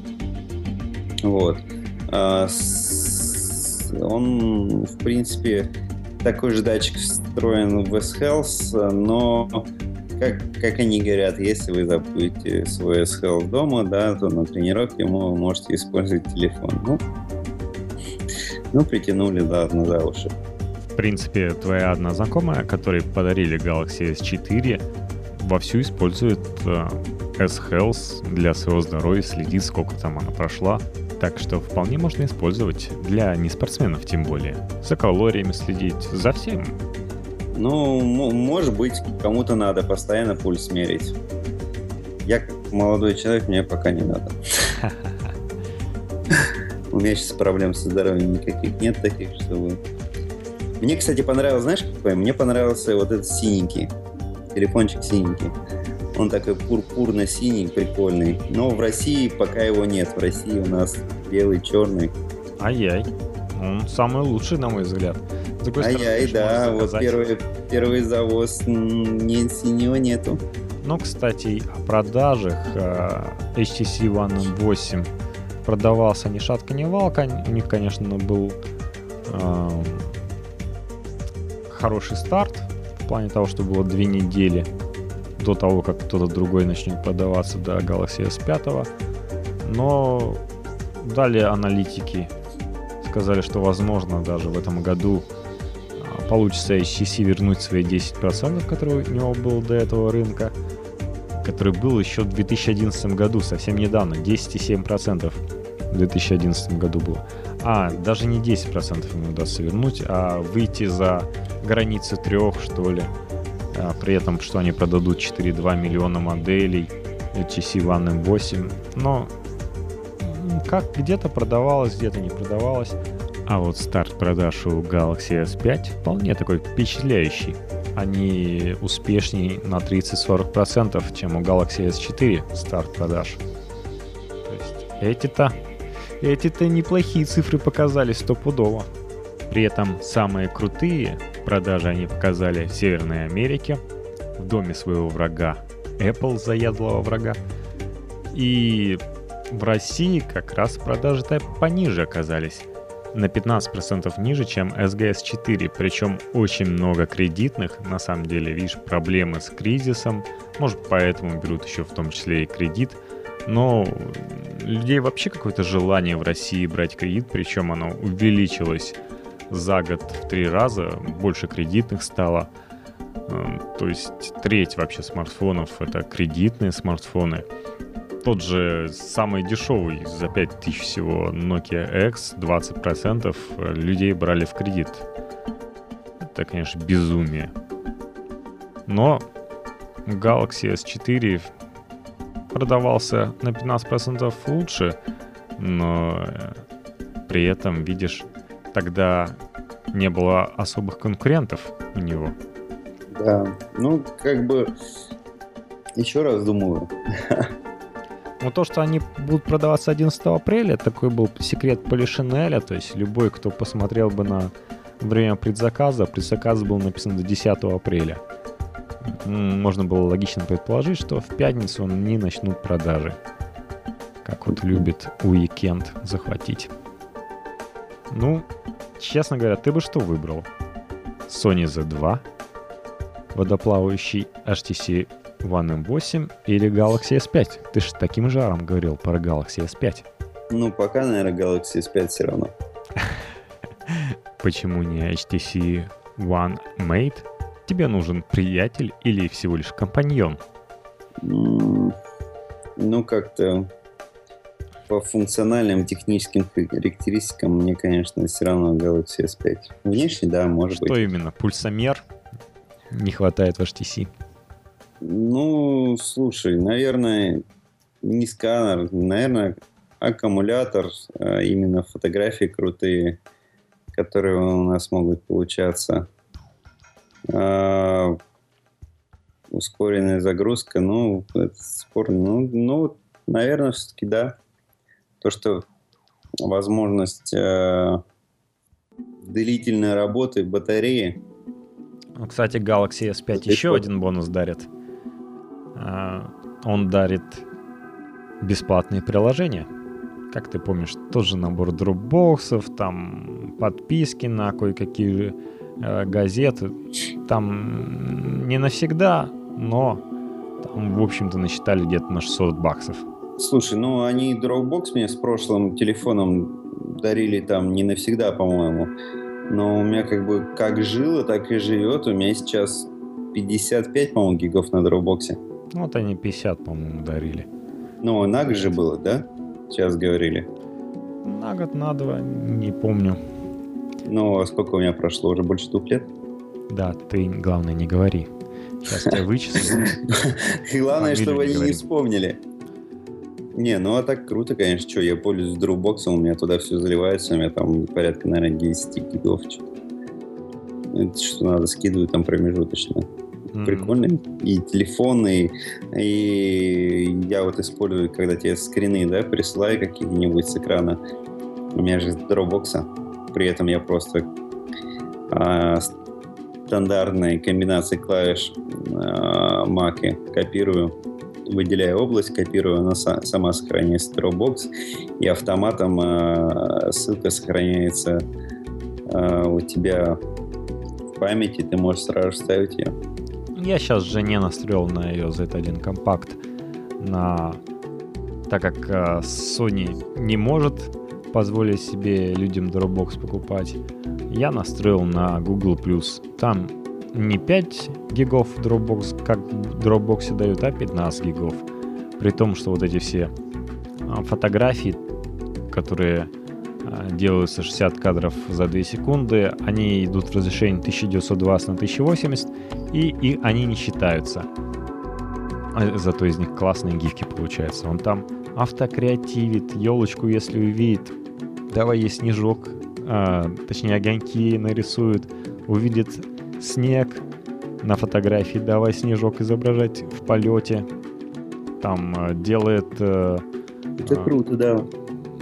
Вот. А, с, он, в принципе, такой же датчик встроен в S-Health, но как, как они говорят, если вы забудете свой SHL дома, да, то на тренировке вы можете использовать телефон. Ну, ну притянули, да, на за уши. В принципе, твоя одна знакомая, которой подарили Galaxy S4, вовсю использует э, S-Health для своего здоровья, следит, сколько там она прошла. Так что вполне можно использовать для неспортсменов тем более. За калориями следить, за всем. Ну, может быть, кому-то надо постоянно пульс мерить. Я молодой человек, мне пока не надо. У меня сейчас проблем со здоровьем никаких нет таких, чтобы... Мне, кстати, понравилось, знаешь, какой? Мне понравился вот этот синенький. Телефончик синенький. Он такой пурпурно-синий, прикольный. Но в России пока его нет. В России у нас белый, черный. Ай-яй. Он самый лучший, на мой взгляд. Ай-яй, да. Вот первый, первый завоз не, синего нету. Ну, кстати, о продажах э, HTC One 8 продавался ни шатка, ни валка. У них, конечно, был э, хороший старт в плане того, что было две недели до того, как кто-то другой начнет продаваться до Galaxy S5. Но далее аналитики сказали, что возможно даже в этом году а, получится HTC вернуть свои 10%, которые у него было до этого рынка, который был еще в 2011 году, совсем недавно, 10,7% в 2011 году было. А, даже не 10% ему удастся вернуть, а выйти за границы трех, что ли. А, при этом, что они продадут 4,2 миллиона моделей HTC One M8. Но как где-то продавалось, где-то не продавалось. А вот старт продаж у Galaxy S5 вполне такой впечатляющий. Они успешнее на 30-40%, чем у Galaxy S4 старт продаж. То есть эти-то эти-то неплохие цифры показали стопудово. При этом самые крутые продажи они показали в Северной Америке, в доме своего врага, Apple, заядлого врага. И в России как раз продажи-то пониже оказались. На 15% ниже, чем SGS 4, причем очень много кредитных, на самом деле, видишь, проблемы с кризисом, может поэтому берут еще в том числе и кредит, но людей вообще какое-то желание в России брать кредит, причем оно увеличилось за год в три раза, больше кредитных стало. Эм, то есть треть вообще смартфонов это кредитные смартфоны. Тот же самый дешевый за 5000 всего Nokia X 20% людей брали в кредит. Это, конечно, безумие. Но Galaxy S4 продавался на 15% лучше, но э, при этом, видишь, тогда не было особых конкурентов у него. Да, ну, как бы, еще раз думаю. [LAUGHS] Ну, то, что они будут продаваться 11 апреля, такой был секрет Полишинеля, то есть любой, кто посмотрел бы на время предзаказа, предзаказ был написан до 10 апреля можно было логично предположить, что в пятницу они начнут продажи. Как вот любит уикенд захватить. Ну, честно говоря, ты бы что выбрал? Sony Z2, водоплавающий HTC One M8 или Galaxy S5? Ты же таким жаром говорил про Galaxy S5. Ну, пока, наверное, Galaxy S5 все равно. [LAUGHS] Почему не HTC One Mate Тебе нужен приятель или всего лишь компаньон? Ну, как-то по функциональным техническим характеристикам мне, конечно, все равно Galaxy S5. Внешне, да, может Что быть. Что именно? Пульсомер не хватает в HTC? Ну, слушай, наверное, не сканер, наверное, аккумулятор, а именно фотографии крутые, которые у нас могут получаться. А, ускоренная загрузка, ну, это спорно. Ну, ну наверное, все-таки да. То, что возможность э, длительной работы батареи. Ну, кстати, Galaxy S5 это еще один бонус дарит. А, он дарит бесплатные приложения. Как ты помнишь, тот же набор дропбоксов, там подписки на кое-какие Э, газет. Там не навсегда, но там, в общем-то, насчитали где-то на 600 баксов. Слушай, ну они Dropbox мне с прошлым телефоном дарили там не навсегда, по-моему. Но у меня как бы как жило, так и живет. У меня сейчас 55, по-моему, гигов на Dropbox. Ну, вот они 50, по-моему, дарили. Ну, на год же было, да? Сейчас говорили. На год, на два, не помню. Ну, а сколько у меня прошло? Уже больше двух лет? Да, ты, главное, не говори. Сейчас тебя [LAUGHS] вычислят. Главное, чтобы они не вспомнили. Не, ну а так круто, конечно. Что, я пользуюсь Dropbox, у меня туда все заливается, у меня там порядка, наверное, 10 гигов. Это что надо, скидываю там промежуточно. Mm-hmm. Прикольно. И телефоны, и я вот использую, когда тебе скрины, да, присылаю какие-нибудь с экрана. У меня же с. При этом я просто а, стандартной комбинации клавиш а, Mac копирую выделяю область, копирую, она сама сохраняется в Dropbox, и автоматом э, ссылка сохраняется э, у тебя в памяти, ты можешь сразу ставить ее. Я сейчас же не настроил на ее Z1 компакт, на... так как э, Sony не может позволить себе людям Dropbox покупать, я настроил на Google+. Там не 5 гигов Dropbox, как в Dropbox дают, а 15 гигов. При том, что вот эти все а, фотографии, которые делаются 60 кадров за 2 секунды, они идут в разрешении 1920 на 1080, и, и они не считаются. А зато из них классные гифки получаются. Он там автокреативит, елочку, если увидит, давай ей снежок, а, точнее огоньки нарисует, увидит снег на фотографии, давай снежок изображать в полете. Там э, делает... Э, Это круто, да.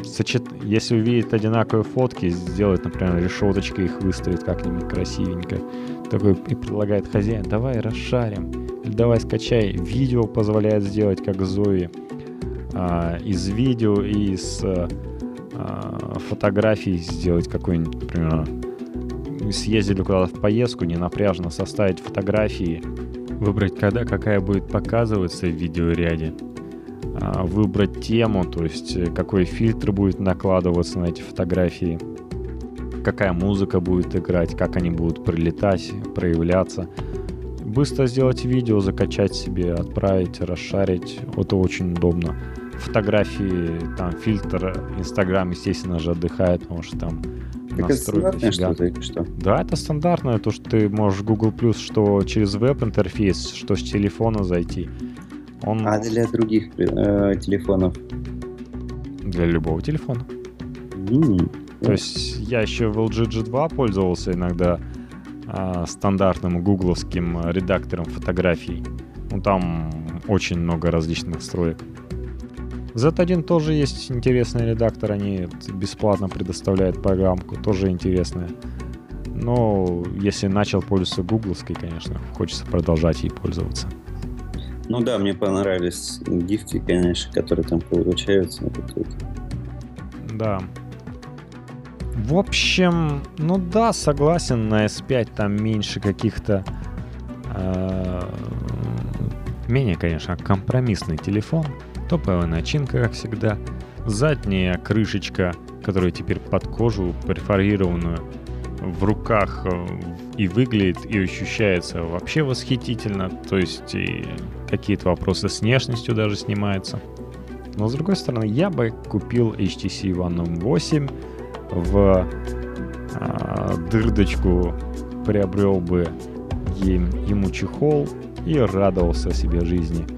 Сочет... Если увидит одинаковые фотки, сделает, например, решеточкой их выставит как-нибудь красивенько. Такой и предлагает хозяин, давай расшарим. Или давай скачай. Видео позволяет сделать, как Зои. А, из видео и из а, фотографий сделать какой-нибудь, например, съездили куда-то в поездку, не напряжно составить фотографии, выбрать, когда какая будет показываться в видеоряде, выбрать тему, то есть э, какой фильтр будет накладываться на эти фотографии, какая музыка будет играть, как они будут прилетать, проявляться. Быстро сделать видео, закачать себе, отправить, расшарить. Это очень удобно. Фотографии, там фильтр, Инстаграм, естественно же, отдыхает, потому что там так это стандартное что-то или что? Да, это стандартное, то, что ты можешь Google что через веб-интерфейс, что с телефона зайти. Он... А для других э, телефонов? Для любого телефона. Mm. То есть я еще в LG G2 пользовался иногда э, стандартным гугловским редактором фотографий. Ну, там очень много различных настроек. Z1 тоже есть интересный редактор, они бесплатно предоставляют программку, тоже интересная. Но если начал пользоваться гугловской, конечно, хочется продолжать ей пользоваться. Ну да, мне понравились гифки, конечно, которые там получаются. Да. В общем, ну да, согласен, на S5 там меньше каких-то... Э, менее, конечно, компромиссный телефон топовая начинка, как всегда, задняя крышечка, которая теперь под кожу перфорированную, в руках э, и выглядит, и ощущается вообще восхитительно, то есть и какие-то вопросы с внешностью даже снимаются. Но с другой стороны, я бы купил HTC One 8 в а, дырдочку, приобрел бы им, ему чехол и радовался себе жизни –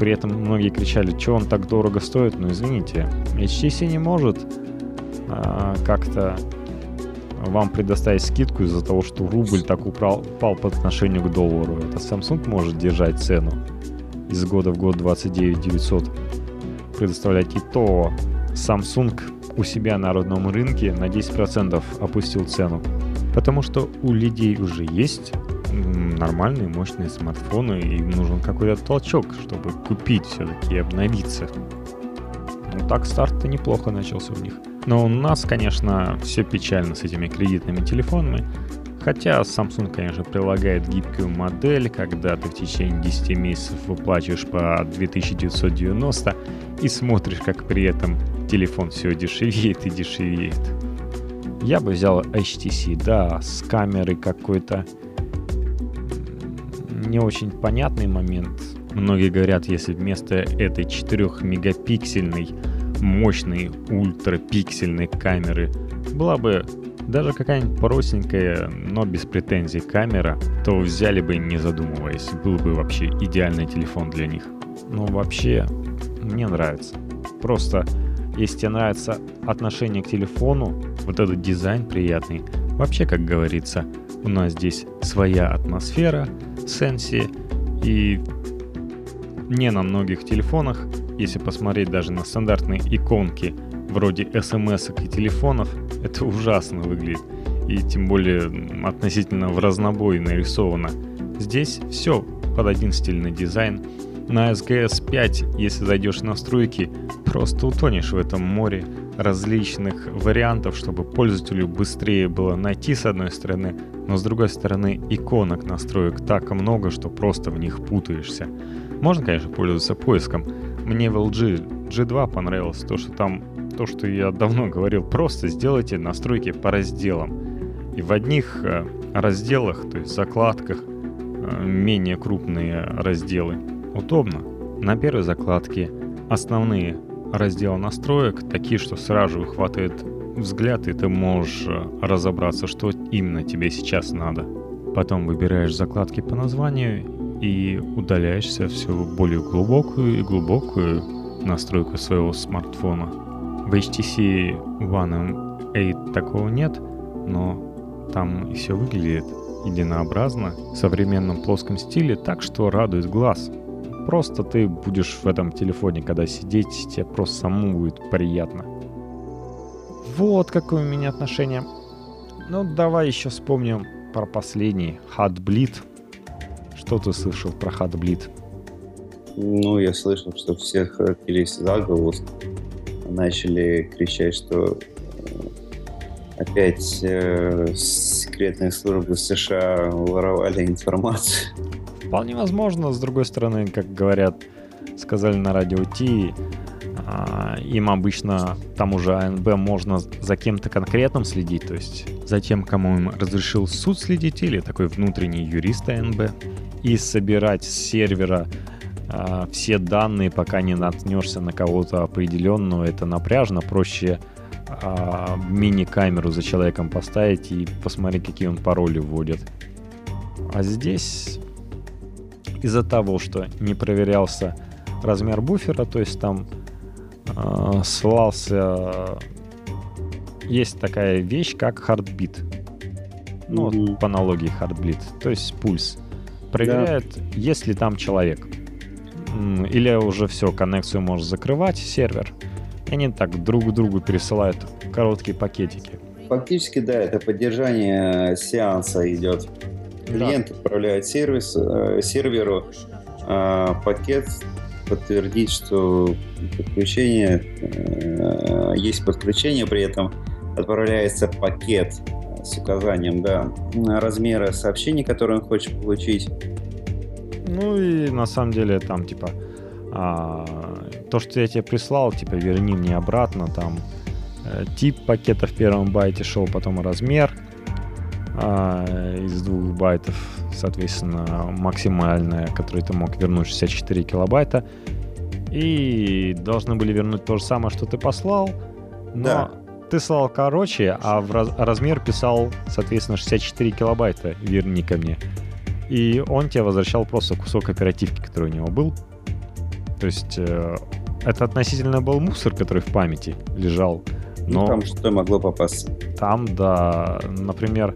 при этом многие кричали, что он так дорого стоит. Ну, извините, HTC не может а, как-то вам предоставить скидку из-за того, что рубль так упал, упал по отношению к доллару. Это Samsung может держать цену из года в год 29 900 предоставлять. И то Samsung у себя на родном рынке на 10% опустил цену. Потому что у людей уже есть нормальные, мощные смартфоны, и им нужен какой-то толчок, чтобы купить все-таки и обновиться. Ну так старт-то неплохо начался у них. Но у нас, конечно, все печально с этими кредитными телефонами. Хотя Samsung, конечно, прилагает гибкую модель, когда ты в течение 10 месяцев выплачиваешь по 2990 и смотришь, как при этом телефон все дешевеет и дешевеет. Я бы взял HTC, да, с камерой какой-то не очень понятный момент. Многие говорят, если вместо этой 4-мегапиксельной мощной ультрапиксельной камеры была бы Даже какая-нибудь простенькая, но без претензий камера, то взяли бы не задумываясь, был бы вообще идеальный телефон для них. Но вообще, мне нравится. Просто, если тебе нравится отношение к телефону, вот этот дизайн приятный, вообще, как говорится, у нас здесь своя атмосфера, сенси, и не на многих телефонах, если посмотреть даже на стандартные иконки вроде смс и телефонов, это ужасно выглядит. И тем более относительно в разнобой нарисовано. Здесь все под один стильный дизайн. На SGS 5, если зайдешь в настройки, просто утонешь в этом море различных вариантов, чтобы пользователю быстрее было найти с одной стороны, но с другой стороны иконок настроек так много, что просто в них путаешься. Можно, конечно, пользоваться поиском. Мне в LG G2 понравилось то, что там то, что я давно говорил, просто сделайте настройки по разделам. И в одних э, разделах, то есть закладках, э, менее крупные разделы. Удобно. На первой закладке основные разделы настроек, такие, что сразу хватает взгляд, и ты можешь э, разобраться, что именно тебе сейчас надо. Потом выбираешь закладки по названию и удаляешься все более глубокую и глубокую настройку своего смартфона. В HTC One M8 такого нет, но там все выглядит единообразно, в современном плоском стиле, так что радует глаз. Просто ты будешь в этом телефоне, когда сидеть, тебе просто самому будет приятно. Вот какое у меня отношение. Ну, давай еще вспомним про последний. Heartbleed. Что ты слышал про Heartbleed? Ну, я слышал, что все хватились за голову, начали кричать, что э, опять э, секретные службы США воровали информацию. Вполне возможно, с другой стороны, как говорят, сказали на радио Ти, а, им обычно тому же АНБ можно за кем-то конкретным следить, то есть за тем, кому им разрешил суд следить, или такой внутренний юрист АНБ, и собирать с сервера а, все данные, пока не наткнешься на кого-то определенного, это напряжно, проще а, мини-камеру за человеком поставить и посмотреть, какие он пароли вводит. А здесь из-за того, что не проверялся размер буфера, то есть там э, ссылался... Есть такая вещь, как heartbeat. Ну, mm-hmm. по аналогии heartbeat, то есть пульс. Проверяет, да. есть ли там человек. Или уже все, коннекцию можешь закрывать, сервер. И они так друг другу пересылают короткие пакетики. Фактически, да, это поддержание сеанса идет. Клиент да. отправляет сервис, э, серверу э, пакет, подтвердить, что подключение э, есть подключение, при этом отправляется пакет с указанием да, размера сообщений, которые он хочет получить ну и на самом деле там типа а, то, что я тебе прислал, типа верни мне обратно, там э, тип пакета в первом байте шел, потом размер а, из двух байтов, соответственно, максимальная, который ты мог вернуть 64 килобайта. И должны были вернуть то же самое, что ты послал, но да. Ты слал короче, а в раз, размер писал, соответственно, 64 килобайта верни ко мне и он тебе возвращал просто кусок оперативки, который у него был. То есть э, это относительно был мусор, который в памяти лежал. Но ну, там что могло попасться. Там, да, например,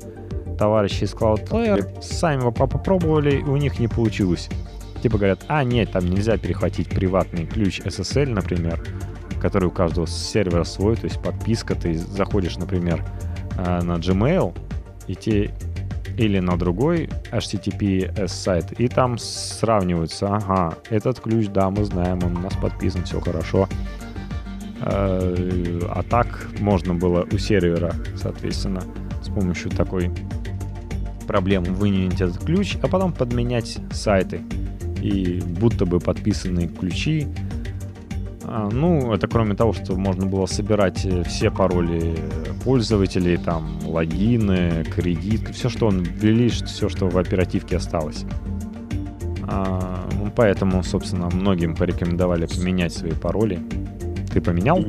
товарищи из Cloudflare сами попробовали, и у них не получилось. Типа говорят, а нет, там нельзя перехватить приватный ключ SSL, например, который у каждого сервера свой, то есть подписка, ты заходишь, например, э, на Gmail, и тебе или на другой HTTPS сайт, и там сравниваются, ага, этот ключ, да, мы знаем, он у нас подписан, все хорошо. Э, а так можно было у сервера, соответственно, с помощью такой проблемы вынять этот ключ, а потом подменять сайты. И будто бы подписанные ключи а, ну, это кроме того, что можно было собирать э, все пароли пользователей, там, логины, кредит, все, что он ввели, все, что в оперативке осталось. А, ну, поэтому, собственно, многим порекомендовали поменять свои пароли. Ты поменял?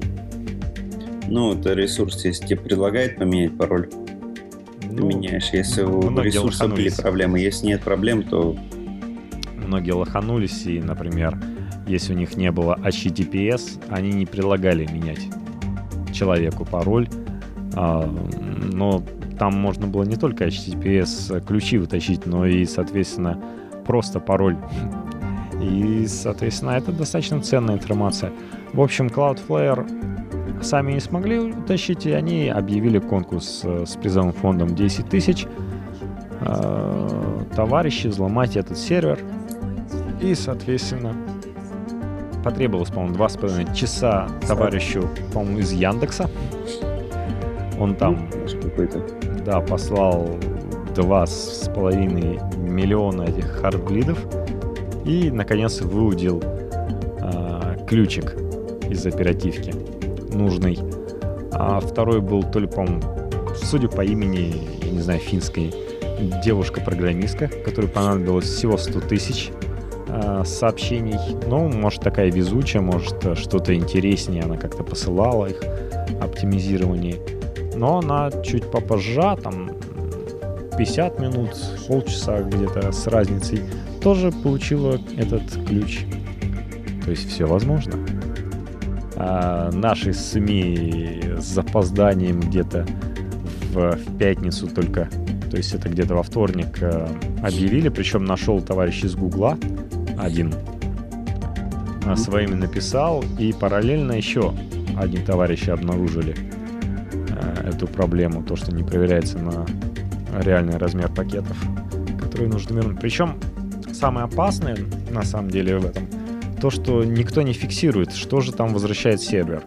Ну, это ресурс, если тебе предлагает поменять пароль, ты ну, меняешь? Если у ресурса были проблемы, если нет проблем, то... Многие лоханулись, и, например, если у них не было HTTPS, они не предлагали менять человеку пароль, а, но там можно было не только HTTPS ключи вытащить, но и, соответственно, просто пароль. И, соответственно, это достаточно ценная информация. В общем, Cloudflare сами не смогли утащить, и они объявили конкурс э, с призовым фондом 10 тысяч. Э, товарищи, взломать этот сервер. И, соответственно, потребовалось, по-моему, два с половиной часа товарищу, по-моему, из Яндекса. Он там, да, послал два с половиной миллиона этих хардблидов и, наконец, выудил э, ключик из оперативки нужный. А второй был то ли, по-моему, судя по имени, я не знаю, финской девушка-программистка, которой понадобилось всего 100 тысяч э, сообщений. Ну, может, такая везучая, может, что-то интереснее она как-то посылала их, оптимизирование. Но она чуть попозже, там 50 минут, полчаса где-то с разницей, тоже получила этот ключ. То есть все возможно. А наши СМИ с запозданием где-то в, в пятницу только, то есть это где-то во вторник э, объявили, причем нашел товарищ из Гугла, один, mm-hmm. своими написал, и параллельно еще один товарищ обнаружили э, эту проблему, то, что не проверяется на реальный размер пакетов, которые нужно вернуть. Причем самое опасное, на самом деле, в этом, то, что никто не фиксирует, что же там возвращает сервер.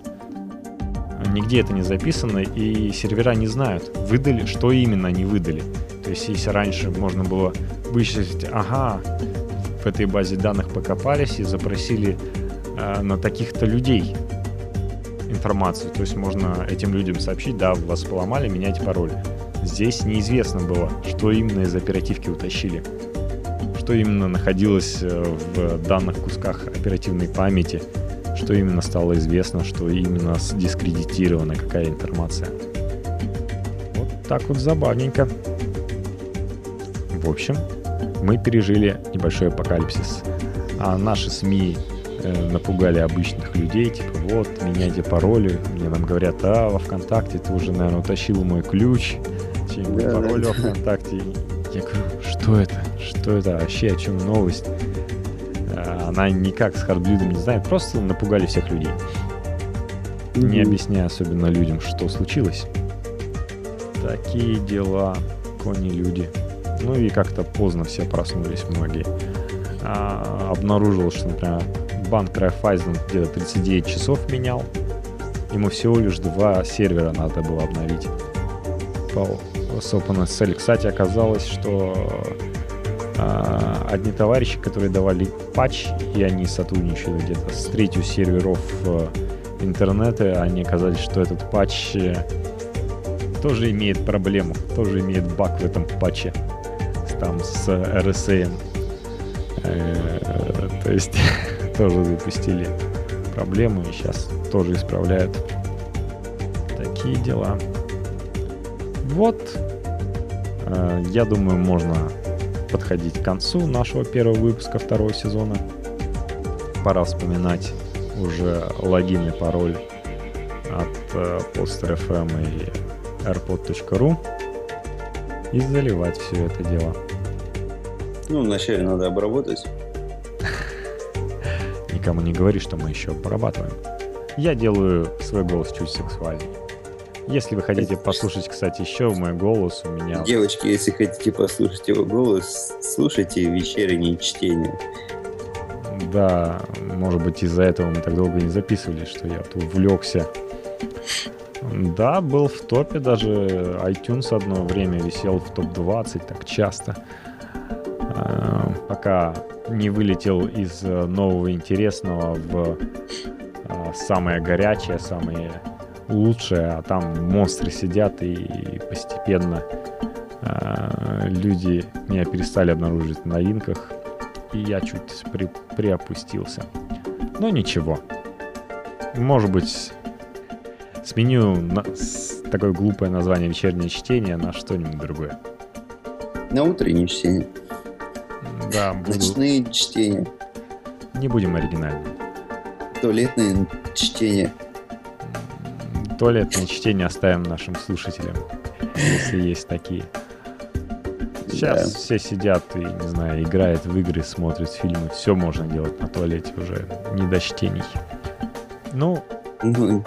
Нигде это не записано, и сервера не знают, выдали, что именно они выдали. То есть, если раньше можно было вычислить, ага, в этой базе данных покопались и запросили э, на таких-то людей информацию. То есть можно этим людям сообщить, да, вас поломали, меняйте пароль. Здесь неизвестно было, что именно из оперативки утащили. Что именно находилось э, в данных кусках оперативной памяти, что именно стало известно, что именно дискредитирована, какая информация. Вот так вот забавненько. В общем, мы пережили небольшой апокалипсис. А наши СМИ э, напугали обычных людей, типа, вот, меняйте пароли. Мне нам говорят, а, во ВКонтакте ты уже, наверное, утащил мой ключ, чем да, пароль да. во ВКонтакте. Я говорю, что это? Что это вообще? О чем новость? А, она никак с хардблюдом не знает, просто напугали всех людей. Mm-hmm. Не объясняя особенно людям, что случилось. Такие дела, кони люди. Ну и как-то поздно все проснулись многие. А, обнаружил, что, например, банк Райфайзен где-то 39 часов менял. Ему всего лишь два сервера надо было обновить. С OpenSL. Кстати, оказалось, что э, одни товарищи, которые давали патч, и они сотрудничали где-то с третью серверов э, интернета, они оказались, что этот патч э, тоже имеет проблему, тоже имеет баг в этом патче там с RSA. Э, то есть [LAUGHS] тоже запустили проблему и сейчас тоже исправляют. Такие дела. Вот, э, я думаю, можно подходить к концу нашего первого выпуска второго сезона. Пора вспоминать уже логин и пароль от э, Poster.fm и airpod.ru и заливать все это дело. Ну, вначале надо обработать. Никому не говори, что мы еще обрабатываем. Я делаю свой голос чуть сексуальней. Если вы хотите послушать, кстати, еще мой голос у меня... Девочки, если хотите послушать его голос, слушайте вечернее чтение. Да, может быть, из-за этого мы так долго не записывали, что я тут увлекся. Да, был в топе, даже iTunes одно время висел в топ-20 так часто. А, пока не вылетел из нового интересного в а, самое горячее, самое лучшее, а там монстры сидят и постепенно э, люди меня перестали обнаружить в новинках, и я чуть при, приопустился. Но ничего. Может быть, сменю на, с, такое глупое название вечернее чтение на что-нибудь другое. На утреннее чтение. Да, буду... Ночные чтения. Не будем оригинальными. Туалетные чтения. Туалетное чтение оставим нашим слушателям, если есть такие. Сейчас да. все сидят и, не знаю, играют в игры, смотрят фильмы. Все можно делать на туалете уже, не до чтений. Ну, ну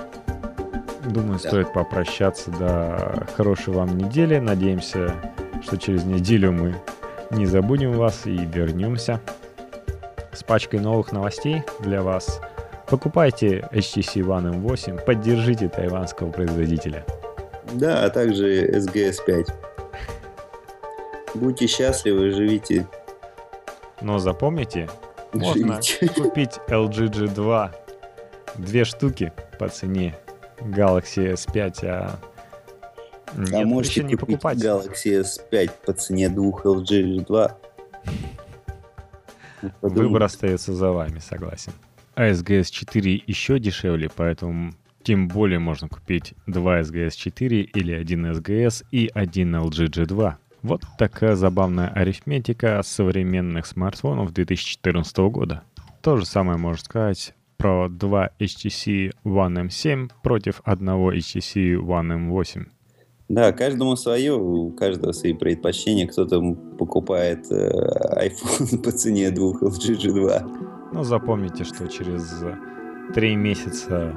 думаю, да. стоит попрощаться. До хорошей вам недели. Надеемся, что через неделю мы не забудем вас и вернемся с пачкой новых новостей для вас. Покупайте HTC One M8, поддержите тайванского производителя. Да, а также SGS 5. Будьте счастливы, живите. Но запомните, можно [LAUGHS] купить LG G2 две штуки по цене Galaxy S5, а нет, а можете не покупать Galaxy S5 по цене двух LG G2. [LAUGHS] Выбор остается за вами, согласен. А SGS 4 еще дешевле, поэтому тем более можно купить два SGS 4 или один SGS и один LG G2. Вот такая забавная арифметика современных смартфонов 2014 года. То же самое можно сказать про два HTC One M7 против одного HTC One M8. Да, каждому свое, у каждого свои предпочтения. Кто-то покупает э, iPhone [LAUGHS] по цене двух LG G2. Ну, запомните, что через три месяца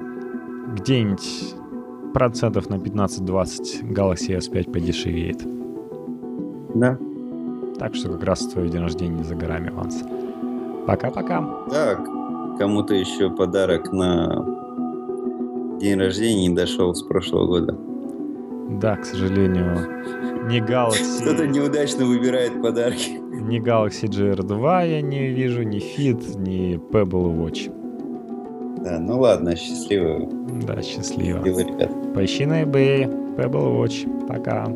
где-нибудь процентов на 15-20 Galaxy S5 подешевеет. Да. Так что как раз твой день рождения за горами, Ванс. Пока-пока. Так, кому-то еще подарок на день рождения не дошел с прошлого года. Да, к сожалению, не Galaxy... Кто-то неудачно выбирает подарки. Ни Galaxy GR2 я не вижу, ни Fit, ни Pebble Watch. Да, ну ладно, счастливо. Да, счастливо. Счастливо, ребят. Поищи на eBay, Pebble Watch. Пока.